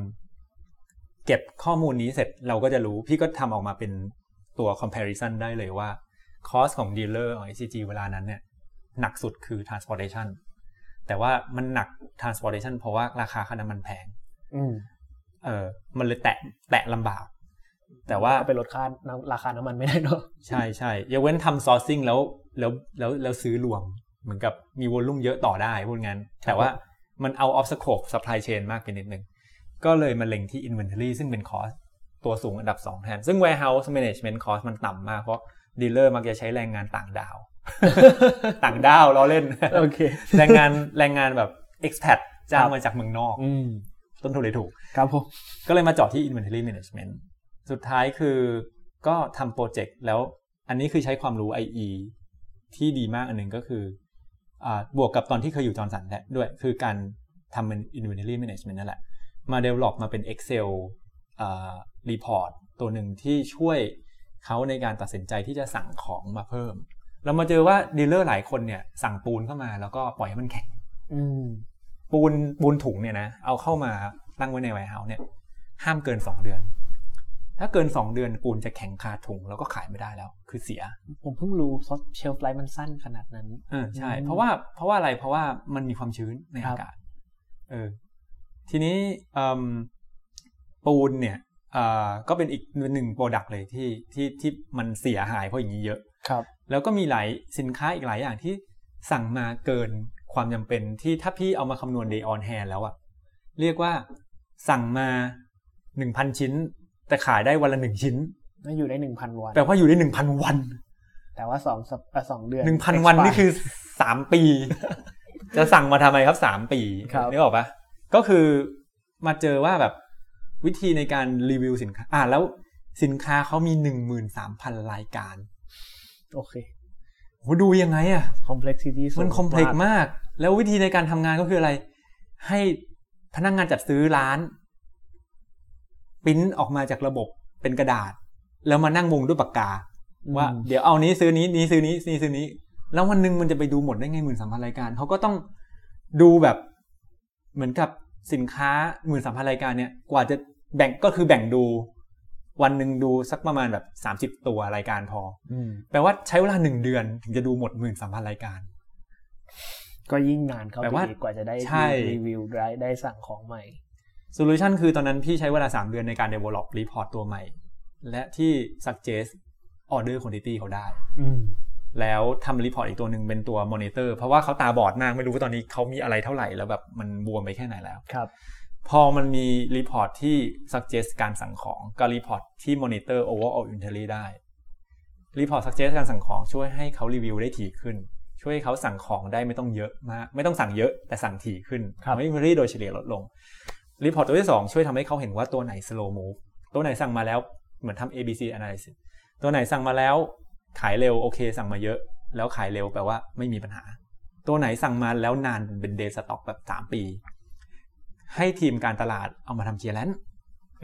เก็บข้อมูลนี้เสร็จเราก็จะรู้ พี่ก็ทำออกมาเป็นตัว comparison ได้เลยว่า cost ของ dealer ของ ICG เวลานั้นเนี่ยหนักสุดคือ transportation แต่ว่ามันหนัก transportation เพราะว่าราคาค่าน้ำมันแพงอืมเออมันเลยแตะแตะลำบาก แต่ว่าก็ไปลดค่าน้ำราคาน้ำมันไม่ได้เนอะใช่ใช่ยกเว้นทำ sourcing แล้วแล้วแล้วแล้วซื้อรวม เหมือนกับมีวอลลุ่มเยอะต่อได้พูดงั้น แต่ว่ามันเอา off scope supply chain มากไปนิดนึง ก็เลยมาเล็งที่ inventory ซึ่งเป็น cost ตัวสูงอันดับ 2 แทน ซึ่ง warehouse management cost มันต่ำมาก เพราะ dealer มักจะใช้แรงงานต่างดาว ต่างดาวล้อเล่นโอเคแรงงานแรงงานแบบ expat จ้างมาจากเมืองนอกอืมต้นทุนเลยถูก ครับผม ก็เลยมาเจาะที่ inventory management สุดท้ายคือก็ทำ project แล้วอันนี้คือใช้ความรู้ IE ที่ดีมากอันหนึ่งก็คืออ่าบวกกับตอนที่เคยอยู่ Johnson แหละด้วย คือการทำเป็น inventory management นั่นแหละ มา develop มาเป็น Excel อ่า report ตัวหนึ่งที่ช่วยเขาในการตัดสินใจที่จะสั่งของมาเพิ่ม เรามาเจอว่า dealer หลายคนเนี่ยสั่งปูนเข้ามาแล้วก็ปล่อยให้มันแข็งอืมปูนปูนถุงเนี่ยนะเอาเข้ามาตั้งไว้ใน warehouse เนี่ยห้ามเกินสองเดือน ถ้าเกินสองเดือนปูนจะแข็งคาถุงแล้วก็ขายไม่ได้แล้ว คือเสีย ผมเพิ่งรู้เพราะเชลฟ์ไลฟ์มันสั้นขนาดนั้นเออใช่อืมเพราะว่าเพราะว่าอะไรเพราะว่ามันมีความชื้นในอากาศครับเออทีนี้เอิ่มปูนเนี่ยเอ่อก็เป็นอีกหนึ่ง product เลยที่ที่ที่มันเสียหายเพราะอย่างนี้เยอะครับ แล้วก็มีหลายสินค้าอีกหลายอย่างที่สั่งมาเกินความจำเป็นที่ถ้าพี่เอามาคำนวณ day on hand แล้วอะเรียกว่าสั่งมาหนึ่งพันชิ้น แต่ขายได้วันละหนึ่งชิ้นน่าอยู่ได้หนึ่งพันวันแปลว่าอยู่ได้หนึ่งพันวัน แต่ว่าสองสัปเอ่อสองเดือนหนึ่งพันวันนี่คือสามปี จะสั่งมาทำไมครับสามปีครับนึกออกปะก็คือมาเจอว่าแบบวิธีในการรีวิวสินค้า อ่าแล้วสินค้าเขามีหนึ่งหมื่นสามพันรายการ โอเคโหดูยังไงอะ complexity สูงมันคอมเพล็กากมาก แล้ววิธีในการทำงานก็คืออะไร ให้พนักงานจัดซื้อร้าน ปริ้นออกมาจากระบบเป็นกระดาษ แล้วมานั่งวงด้วยปากกา ว่าเดี๋ยวเอานี้ซื้อนี้นี้ซื้อนี้นี้ซื้อนี้ แล้ววันหนึ่งมันจะไปดูหมดได้ไงหมื่นสามพันรายการเขาก็ต้องดูแบบเหมือนกับสินค้าหมื่นสามพันรายการเนี่ยกว่าจะแบ่งก็คือแบ่งดู วันหนึ่งดูสักประมาณแบบสามสิบตัวรายการพออืมแปลว่าใช้เวลาหนึ่งเดือนถึงจะดูหมดหมื่นสามพันรายการ ก็ยิ่งนานเข้าแปลไปว่าอีกกว่าจะได้ใช่รีวิวได้ได้สั่งของใหม่ solution คือตอนนั้นพี่ใช้เวลา 3 เดือนในการ develop report ตัวใหม่ และที่ suggest order quantity เขาได้อืมแล้วทำ report อีกตัวหนึ่งเป็นตัวมอนิเตอร์เพราะว่าเขาตาบอดมากไม่รู้ว่าตอนนี้เขามีอะไรเท่าไหร่แล้วแบบมันบวมไปแค่ไหนแล้วครับ พอมันมี report ที่ suggest การสั่งของกับรีพอร์ตที่มอนิเตอร์ overall inventory ได้ report suggest การสั่งของช่วยให้เขารีวิวได้ถี่ขึ้น ช่วยให้เขาสั่งของได้ไม่ต้องเยอะมาก ไม่ต้องสั่งเยอะแต่สั่งถี่ขึ้นครับทำให้ inventory โดยเฉลี่ยลดลง report ตัวที่ 2 ช่วยทำให้เขาเห็นว่าตัวไหน slow move ตัวไหนสั่งมาแล้วเหมือนทำ ABC analysis ตัวไหนสั่งมาแล้วขายเร็วโอเค สั่งมาเยอะ แล้วขายเร็วแปลว่าไม่มีปัญหา ตัวไหนสั่งมาแล้วนานเป็น day stock แบบสามปี ให้ทีมการตลาดเอามาทำเคียร์แลน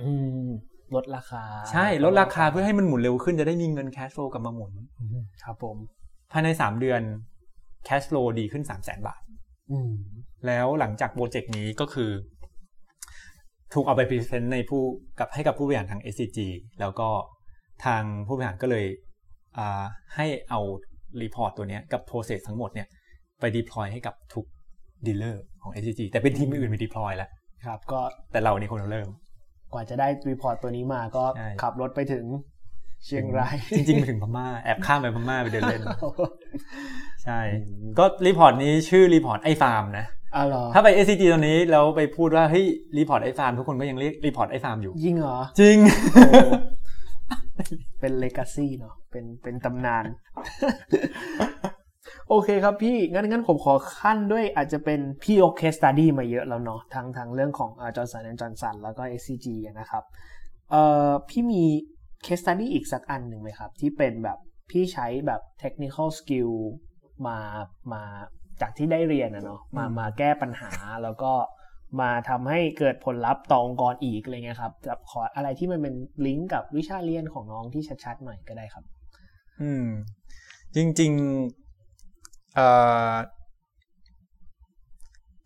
อืมลดราคา ใช่ลดราคาเพื่อให้มันหมุนเร็วขึ้นจะได้มีเงินแคช f l o w กลับมาหมุนอืมครับผม ภายใน 3 เดือนแคช f l o w ดีขึ้น3 0 0 0 0 0 บาทอืมแล้วหลังจาก project นี้ก็คือ ถูกเอาไป present ในผู้กับให้กับผู้บริหารทาง SCG แล้วก็ทางผู้บริหารก็เลยอ่าให้เอา report ตัวเนี้ยกับ process ทั้งหมดเนี่ยไป deploy ให้กับทุก dealer ของ SCG แต่เป็นทีมอื่นไป deploy แล้วครับ ก็แต่เรานี่คนเริ่ม กว่าจะได้ report ตัวนี้มาก็ใช่ขับรถไปถึงเชียงราย จริงๆไปถึงพม่าแอบข้ามไปพม่าไปเดินเล่น ใช่อืมก็ report นี้ชื่อ report ไอฟาร์มนะ อ้าวเหรอถ้าไป SCG ตอนนี้แล้วไปพูดว่าเฮ้ย report ไอฟาร์มทุกคนก็ยังเรียก report ไอฟาร์มอยู่ จริงเหรอ จริงโอ้เป็น legacy เนาะเป็นเป็นตำนาน โอเคครับพี่ งั้นงั้นผมขอคั่นด้วยอาจจะเป็นพี่โอ case study มาเยอะแล้วเนาะทั้งทั้งเรื่องของ Johnson & Johnson แล้วก็ SCG อะนะครับเอ่อพี่มี case study อีกสักอันหนึ่งไหมครับ ที่เป็นแบบพี่ใช้แบบ technical skill มามา จากที่ได้เรียนอะเนาะมาอืมมาแก้ปัญหาแล้วก็มาทำให้เกิดผลลัพธ์ต่อองค์กรอีกอะไรเงี้ยครับจะขออะไรที่มันเป็นลิงก์กับวิชาเรียนของน้องที่ชัดๆหน่อยก็ได้ครับ อืม จริงๆเอ่อ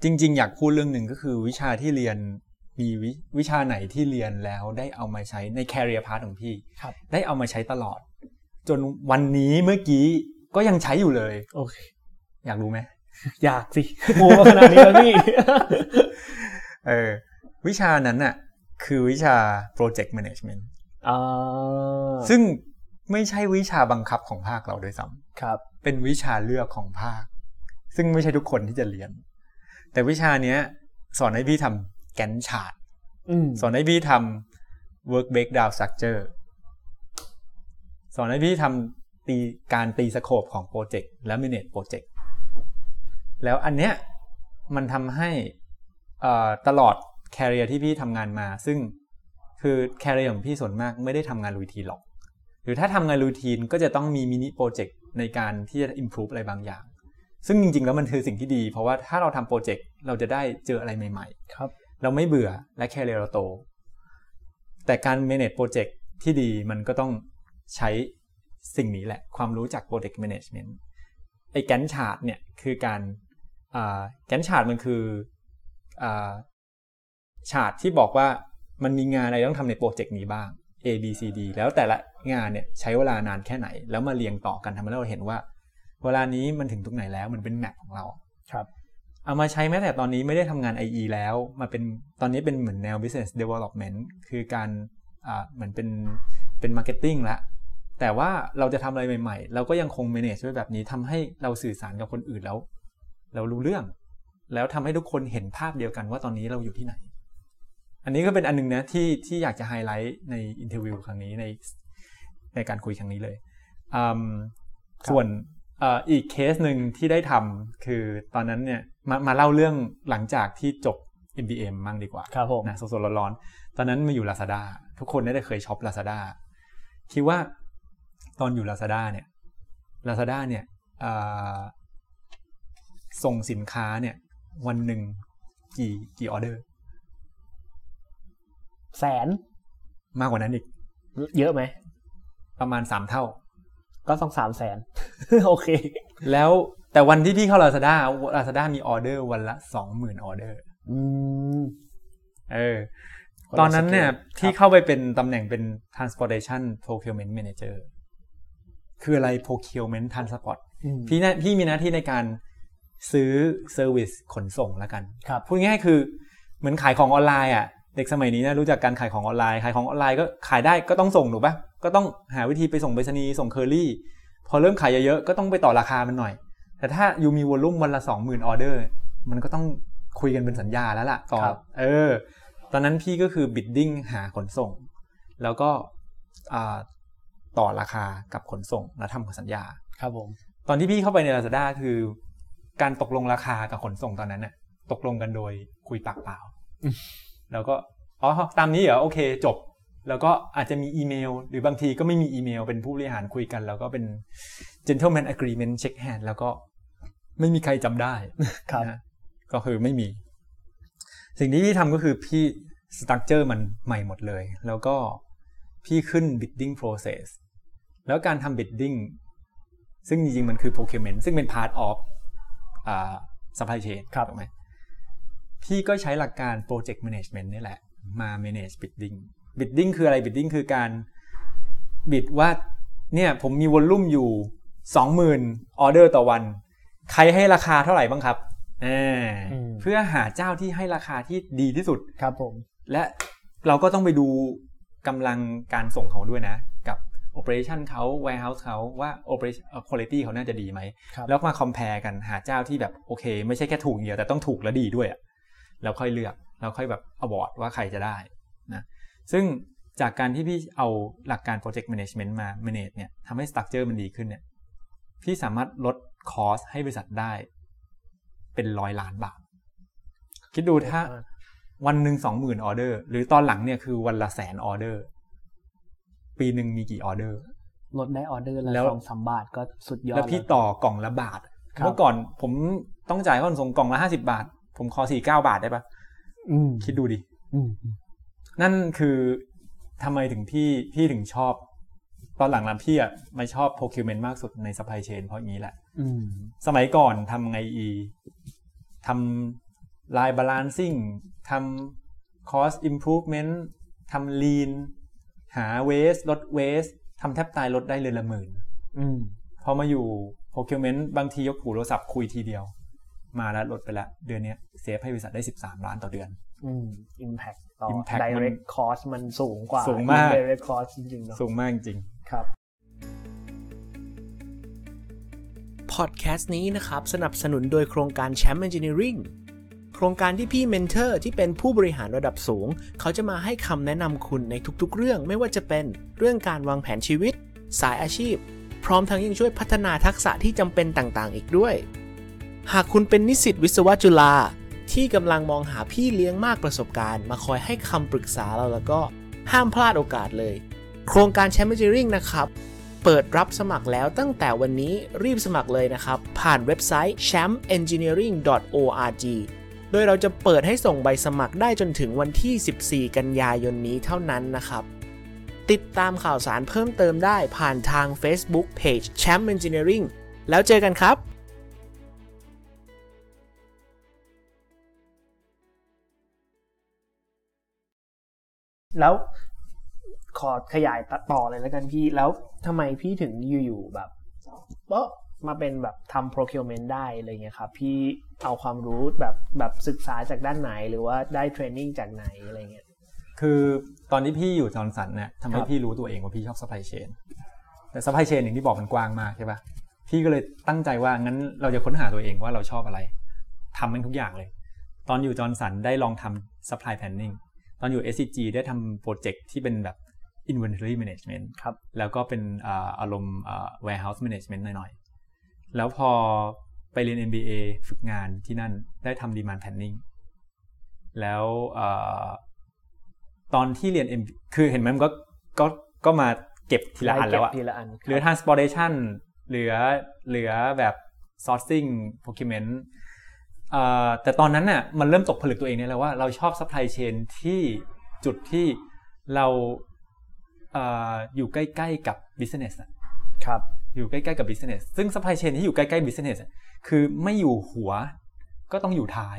จริง ๆ อยากพูดเรื่องหนึ่งก็คือวิชาที่เรียนมีวิวิชาไหนที่เรียนแล้วได้เอามาใช้ใน career path ของพี่ครับได้เอามาใช้ตลอด จนวันนี้เมื่อกี้ก็ยังใช้อยู่เลย โอเค อยากรู้ไหม อยากสิโมมาขนาดนี้แล้วพี่เออวิชานั้นน่ะ คือวิชา project management อ่าซึ่งไม่ใช่วิชาบังคับของภาคเราด้วยซ้ครับำเป็นวิชาเลือกของภาค ซึ่งไม่ใช่ทุกคนที่จะเรียน แต่วิชาเนี้ย สอนให้พี่ทำแกนชาร์ตอืมสอนให้พี่ทำ work breakdown structure สอนให้พี่ทำตีการตีสโคปของโปรเจกต์และ manage โปรเจกต์ แล้วอันเนี้ยมันทำให้เอ่อตลอด career ที่พี่ทำงานมา ซึ่งคือ career ของพี่ส่วนมากไม่ได้ทำงาน routine หรอก หรือถ้าทำงาน routine ก็จะต้องมี mini project ในการที่จะ improve อะไรบางอย่าง ซึ่งจริงๆ แล้วมันคือสิ่งที่ดี เพราะว่าถ้าเราทำ project เราจะได้เจออะไรใหม่ๆ ครับ เราไม่เบื่อและ career เราโต แต่การ manage project ที่ดีมันก็ต้องใช้สิ่งนี้แหละ ความรู้จาก project management ไอ้ Gantt chart เนี่ยคือการ Gantt chart มันคือชาร์ตที่บอกว่ามันมีงานอะไรต้องทำในโปรเจกต์นี้บ้าง A B C D แล้วแต่ละงานเนี่ยใช้เวลานานแค่ไหน แล้วมาเรียงต่อกันทำให้เราเห็นว่า เวลานี้มันถึงตรงไหนแล้วมันเป็น map ของเราครับเอามาใช้แม้แต่ตอนนี้ไม่ได้ทำงาน IE แล้วมาเป็นตอนนี้เป็นเหมือนแนว business development คือการอ่าเหมือนเป็นเป็น marketing ละแต่ว่าเราจะทำอะไรใหม่ ๆ เราก็ยังคง manage ไว้แบบนี้ทำให้เราสื่อสารกับคนอื่นแล้ว เรารู้เรื่อง แล้วทำให้ทุกคนเห็นภาพเดียวกันว่าตอนนี้เราอยู่ที่ไหน อันนี้ก็เป็นอันนึงนะที่ที่อยากจะไฮไลท์ใน interview ครั้งนี้ในในการคุยครั้งนี้เลยอืมส่วนเอ่ออีกเคสหนึ่งที่ได้ทำคือตอนนั้นเนี่ยมามาเล่าเรื่องหลังจากที่จบ MBM มั่งดีกว่าครับผมนะสดๆร้อนๆตอนนั้นมาอยู่ Lazada ทุกคนได้เคยช็อป Lazada คิดว่าตอนอยู่ Lazada เนี่ย Lazada เนี่ยเอ่อ ส่งสินค้าเนี่ยวันหนึ่งกี่กี่ออเดอร์ แสนมากกว่านั้นอีก เยอะไหม ประมาณ3เท่า ก็ต้องสามแสนโอเค แล้วแต่วันที่พี่เข้า Lazada Lazada มีออเดอร์วันละ20,000ออเดอร์อืมเออคนละตอนนั้นเนี่ยสเกลที่ครับเข้าไปเป็นตำแหน่งเป็น transportation procurement manager คืออะไร procurement transport อืมพี่นะพี่มีหน้าที่ในการ ซื้อ service ขนส่งแล้วกันครับพูดง่ายๆคือเหมือนขายของออนไลน์อะเด็กสมัยนี้นะรู้จักการขายของออนไลน์ขายของออนไลน์ก็ขายได้ก็ต้องส่งถูกปะก็ต้องหาวิธีไปส่งไปรษณีย์ส่งเคอรี่ พอเริ่มขายเยอะๆก็ต้องไปต่อราคามันหน่อย แต่ถ้าอยู่มี volume วันละสองหมื่นออเดอร์ มันก็ต้องคุยกันเป็นสัญญาแล้วล่ะต่อครับเออ ตอนนั้นพี่ก็คือ bidding หาขนส่ง แล้วก็อ่าต่อราคากับขนส่งแล้วทำสัญญา ครับผม ตอนที่พี่เข้าไปใน Lazada คือ การตกลงราคากับขนส่งตอนนั้นน่ะ ตกลงกันโดยคุยปากเปล่าอืมแล้วก็อ๋อตามนี้เหรอโอเค จบ แล้วก็อาจจะมีอีเมล หรือบางทีก็ไม่มีอีเมล เป็นผู้บริหารคุยกัน แล้วก็เป็น gentleman agreement check hand แล้วก็ไม่มีใครจำได้ครับนะก็คือไม่มี สิ่งที่พี่ทำก็คือพี่สตั๊กเจอร์มันใหม่หมดเลย แล้วก็พี่ขึ้น bidding process แล้วการทำ bidding ซึ่งจริงๆ มันคือ procurement ซึ่งเป็น part of อ่า supply chain ครับถูกไหมพี่ก็ใช้หลักการ project management นี่แหละ มา manage bidding bidding คืออะไร bidding คือการ bid ว่าเนี่ยผมมีวอลลุ่มอยู่ 20,000ออเดอร์ต่อวัน ใครให้ราคาเท่าไหร่บ้างครับอ่าอืมเพื่อหาเจ้าที่ให้ราคาที่ดีที่สุดครับผม และเราก็ต้องไปดูกำลังการส่งเขาด้วยนะกับ operation เขา warehouse เขาว่า operation เอ่อ quality เขาน่าจะดีไหมครับแล้วมา compare กันหาเจ้าที่แบบโอเค ไม่ใช่แค่ถูกอย่างเดียวแต่ต้องถูกและดีด้วยอะแล้วค่อยเลือกแล้วค่อยแบบ award ว่าใครจะได้นะซึ่งจากการที่พี่เอาหลักการ project management มา manage เนี่ยทำให้ structure มันดีขึ้นเนี่ยพี่สามารถลด cost ให้บริษัทได้ เป็นร้อยล้านบาท คิดดูถ้าวันหนึ่งสองหมื่นออเดอร์ หรือตอนหลังเนี่ยคือวันละแสนออเดอร์ ปีหนึ่งมีกี่ออเดอร์ ลดได้ออเดอร์ละแล้วสองสามบาทก็สุดยอด แล้วพี่ล้ต่อกล่องละบาทครับเมื่อก่อนผมต้องจ่ายค่าขนส่งกล่องละห้าสิบาท ผมขอสี่เก้าบาทได้ปะอืมคิดดูดิอืมนั่นคือทำไมถึงพี่พี่ถึงชอบ ตอนหลังๆพี่อะไม่ชอบ procurement มากสุดใน supply chain เพราะอย่างนี้แหละอืมสมัยก่อนทำไงอีทำ line balancing ทำ cost improvement ทำ lean หา waste ลด waste ทำแทบตายลดได้เลยละหมื่นอืมพอมาอยู่ procurement บางทียกหูโทรศัพท์คุยทีเดียว มาแล้วลดไปละ เดือนเนี้ยเซฟให้บริษัทได้ 13 ล้านต่อเดือนอืม impact ต่อ impact มัน direct cost มันสูงกว่าสูงมาก indirect cost จริงๆเนาะสูงมากจริงครับพอดแคสต์นี้นะครับ สนับสนุนโดยโครงการแชมป์ Engineering โครงการที่พี่ mentor ที่เป็นผู้บริหารระดับสูง เขาจะมาให้คำแนะนำคุณในทุกๆ เรื่องไม่ว่าจะเป็นเรื่องการวางแผนชีวิต สายอาชีพ พร้อมทั้งยังช่วยพัฒนาทักษะที่จำเป็นต่างๆ อีกด้วย หากคุณเป็นนิสิตวิศวะจุฬาที่กำลังมองหาพี่เลี้ยงมากประสบการณ์ มาคอยให้คำปรึกษาเราแล้วก็ห้ามพลาดโอกาสเลย โครงการแชมป์ Engineering นะครับ เปิดรับสมัครแล้วตั้งแต่วันนี้รีบสมัครเลยนะครับ ผ่านเว็บไซต์ champengineering.org โดยเราจะเปิดให้ส่งใบสมัครได้จนถึงวันที่ 14 กันยายนนี้เท่านั้นนะครับติดตามข่าวสารเพิ่มเติมได้ผ่านทาง Facebook Page Champ Engineering แล้วเจอกันครับแล้วขอขยายต่อเลยแล้วกันพี่ แล้วทำไมพี่ถึงอยู่ๆแบบเออ มาเป็นแบบทำ procurement ได้อะไรเงี้ยครับ พี่เอาความรู้แบบแบบศึกษาจากด้านไหนหรือว่าได้เทรนนิ่งจากไหนอะไรเงี้ยคือตอนที่พี่อยู่จอร์นสันเนี่ยทำให้ครับพี่รู้ตัวเองว่าพี่ชอบ supply chain แต่ supply chain อย่างที่บอกมันกว้างมากใช่ปะพี่ก็เลยตั้งใจว่างั้นเราจะค้นหาตัวเองว่าเราชอบอะไรทำมันทุกอย่างเลย ตอนอยู่จอร์นสันได้ลองทำ supply planning ตอนอยู่ SCG ได้ทำโปรเจกต์ที่เป็นแบบ inventory management ครับแล้วก็เป็นอ่าอารมณ์อ่า warehouse management หน่อยๆ แล้วพอไปเรียน MBA ฝึกงานที่นั่นได้ทำ demand planning แล้วอ่าตอนที่เรียน MBA คือเห็นไหมมันก็ก็ก็มาเก็บทีละอันแล้วอะไเก็บทีละอันเหลือ transportation เหลือเหลือแบบ sourcing procurement อ่าแต่ตอนนั้นน่ะมันเริ่มตกผลึกตัวเองเนี่ยแล้วว่าเราชอบ supply chain ที่จุดที่เราอ่าอยู่ใกล้ ๆ กับ business อะครับ อยู่ใกล้ๆกับ business ซึ่ง supply chain ที่อยู่ใกล้ๆ business อะคือไม่อยู่หัวก็ต้องอยู่ท้าย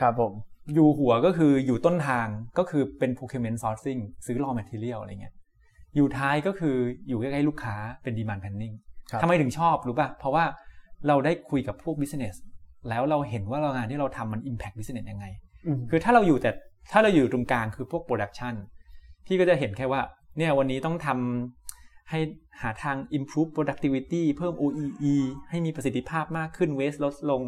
ครับผม อยู่หัวก็คืออยู่ต้นทางก็คือเป็น procurement sourcing ซื้อ raw material อะไรเงี้ย อยู่ท้ายก็คืออยู่ใกล้ๆลูกค้าเป็น demand planning ครับทำไมถึงชอบรู้ป่ะ เพราะว่าเราได้คุยกับพวก business แล้วเราเห็นว่าเรางานที่เราทำมัน impact business ยังไงอืมคือถ้าเราอยู่แต่ถ้าเราอยู่ตรงกลางคือพวก production พี่ก็จะเห็นแค่ว่าเนี่ยวันนี้ต้องทำ ให้หาทาง improve productivity เพิ่ม OEE ให้มีประสิทธิภาพมากขึ้น waste ลดลง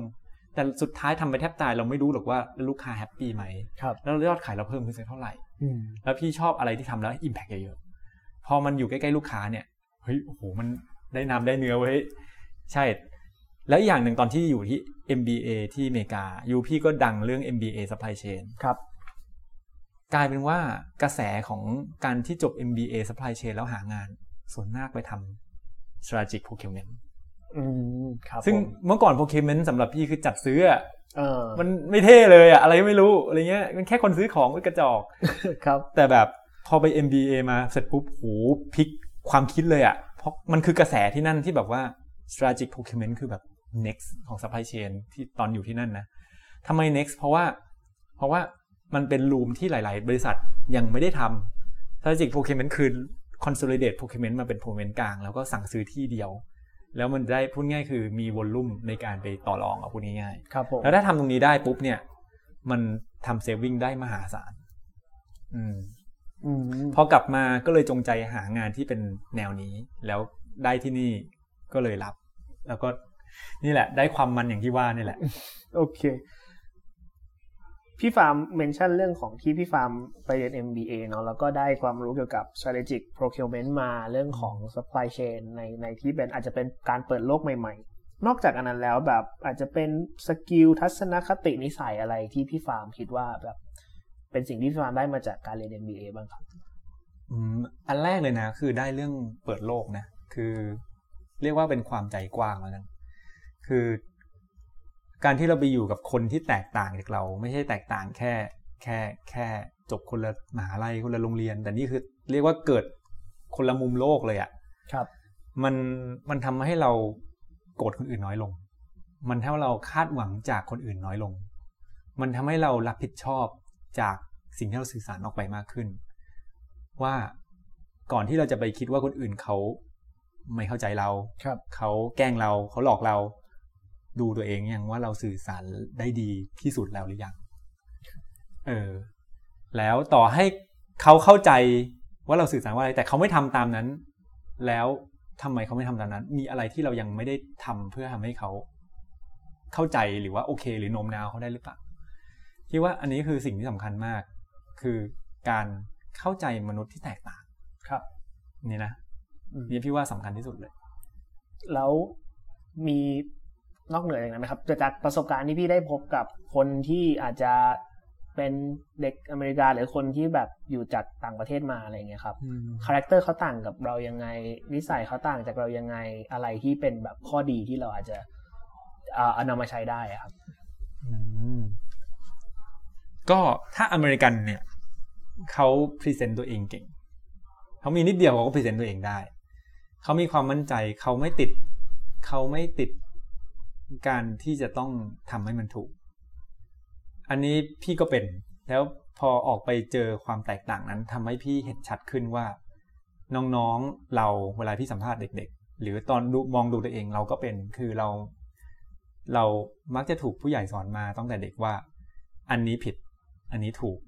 แต่สุดท้ายทำไปแทบตายเราไม่รู้หรอกว่าลูกค้าแฮปปี้ไหมครับแล้วยอดขายเราเพิ่มขึ้นสักเท่าไหร่อืมแล้วพี่ชอบอะไรที่ทำแล้ว impact เยอะๆ พอมันอยู่ใกล้ๆลูกค้าเนี่ย เฮ้ย โอ้โห มันได้น้ำได้เนื้อไว้ย ใช่ แล้วอีกอย่างหนึ่งตอนที่อยู่ที่ MBA ที่อเมริกายูพี่ก็ดังเรื่อง MBA supply chain ครับกลายเป็นว่ากระแสของการที่จบ MBA supply chain แล้วหางาน ส่วนมากไปทำ strategic procurement อืมครับซึ่งผมเมื่อก่อน procurement สำหรับพี่คือจัดซื้ออะเออมันไม่เท่เลยอะอะไรก็ไม่รู้อะไรเงี้ยมันแค่คนซื้อของก็กระจอกครับ แต่แบบพอไป MBA มาเสร็จปุ๊บโหพลิกความคิดเลยอะ่ะเพราะมันคือกระแสที่นั่นที่แบบว่า strategic procurement คือแบบ next ของ supply chain ที่ตอนอยู่ที่นั่นนะทำไม next เพราะว่า เพราะว่ามันเป็นรูมที่หลาย ๆ บริษัทยังไม่ได้ทำ strategic procurement คือ consolidate procurement มาเป็น procurement กลาง แล้วก็สั่งซื้อที่เดียว แล้วมันได้พูดง่ายคือมี volume ในการไปต่อรองเอาพูดง่ายๆครับผมแล้วถ้าทำตรงนี้ได้ปุ๊บเนี่ย มันทำ saving ได้มหาศาลอืมอืมพอกลับมาก็เลยจงใจหางานที่เป็นแนวนี้ แล้วได้ที่นี่ก็เลยรับ แล้วก็นี่แหละ ได้ความมันอย่างที่ว่านี่แหละ โอเค พี่ฟาร์ม mention เรื่องของที่พี่ฟาร์มไปเรียน MBA เนาะแล้วก็ได้ความรู้เกี่ยวกับ strategic procurement มาเรื่องของ supply chain ในในที่เป็นอาจจะเป็นการเปิดโลกใหม่ๆ นอกจากอันนั้นแล้วแบบอาจจะเป็น skill ทัศนคตินิสัยอะไรที่พี่ฟาร์มคิดว่าแบบเป็นสิ่งที่พี่ฟาร์มได้มาจากการเรียน MBA บ้างครับอืมอันแรกเลยนะ คือได้เรื่องเปิดโลกนะ คือ เรียกว่าเป็นความใจกว้างแล้วกันคือ การที่เราไปอยู่กับคนที่แตกต่างจากเรา ไม่ใช่แตกต่างแค่แค่แค่จบคนละมหาลัยคนละโรงเรียน แต่นี่คือเรียกว่าเกิดคนละมุมโลกเลยอะ่ะครับ มันมันทำให้เราโกรธคนอื่นน้อยลง มันทำให้เราคาดหวังจากคนอื่นน้อยลง มันทำให้เรารับผิดชอบจากสิ่งที่เราสื่อสารออกไปมากขึ้น ว่าก่อนที่เราจะไปคิดว่าคนอื่นเขาไม่เข้าใจเราครับเขาแกล้งเราเขาหลอกเรา ดูตัวเองยังว่าเราสื่อสารได้ดีที่สุดแล้วหรือยัง เออ แล้วต่อให้เขาเข้าใจว่าเราสื่อสารว่าอะไร แต่เขาไม่ทำตามนั้น แล้วทำไมเขาไม่ทำตามนั้น มีอะไรที่เรายังไม่ได้ทำเพื่อทำให้เขาเข้าใจหรือว่าโอเค หรือโน้มน้าวเขาได้หรือเปล่าคิดว่าอันนี้คือสิ่งที่สำคัญมาก คือการเข้าใจมนุษย์ที่แตกต่างครับ นี่นะอืมนี่พี่ว่าสำคัญที่สุดเลย แล้วมี นอกเหนือจากนั้นนะครับจากประสบการณ์ที่พี่ได้พบกับคนที่อาจจะเป็นเด็กอเมริกาหรือคนที่แบบอยู่จากต่างประเทศมาอะไรเงี้ยครับ character เขาต่างกับเรายังไง นิสัยเขาต่างจากเรายังไงอะไรที่เป็นแบบข้อดีที่เราอาจจะเอาเอานำมาใช้ได้อะครับอืมก็ถ้าอเมริกันเนี่ยเขา present ตัวเองเก่งเขามีนิดเดียวเขาก็ present ตัวเองได้เขามีความมั่นใจเขาไม่ติดเขาไม่ติด การที่จะต้องทำให้มันถูก อันนี้พี่ก็เป็นแล้วพอออกไปเจอความแตกต่างนั้นทำให้พี่เห็นชัดขึ้นว่า น้องๆเราเวลาพี่สัมภาษณ์เด็ก ๆ หรือตอนดูมองดูตัวเองเราก็เป็นคือเรา เรามักจะถูกผู้ใหญ่สอนมาตั้งแต่เด็กว่า อันนี้ผิด อันนี้ถูก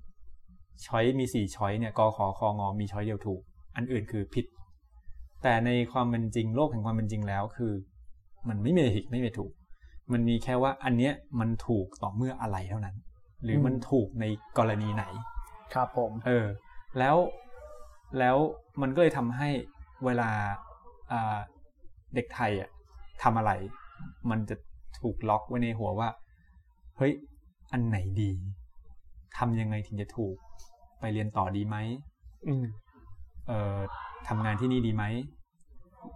ช้อยมีสี่ช้อยเนี่ยกอขอคองอมีช้อยเดียวถูก อันอื่นคือผิด แต่ในความเป็นจริงโลกแห่งความเป็นจริงแล้วคือ มันไม่มีผิดไม่มีถูก มันมีแค่ว่าอันเนี้ยมันถูกต่อเมื่ออะไรเท่านั้น หรือมันถูกในกรณีไหน ครับผม เออ แล้วแล้วมันก็เลยทำให้เวลาอ่าเด็กไทยอะทำอะไร มันจะถูกล็อกไว้ในหัวว่า เฮ้ย อันไหนดีทำยังไงถึงจะถูก ไปเรียนต่อดีไหมอืมเอ่อทำงานที่นี่ดีไหม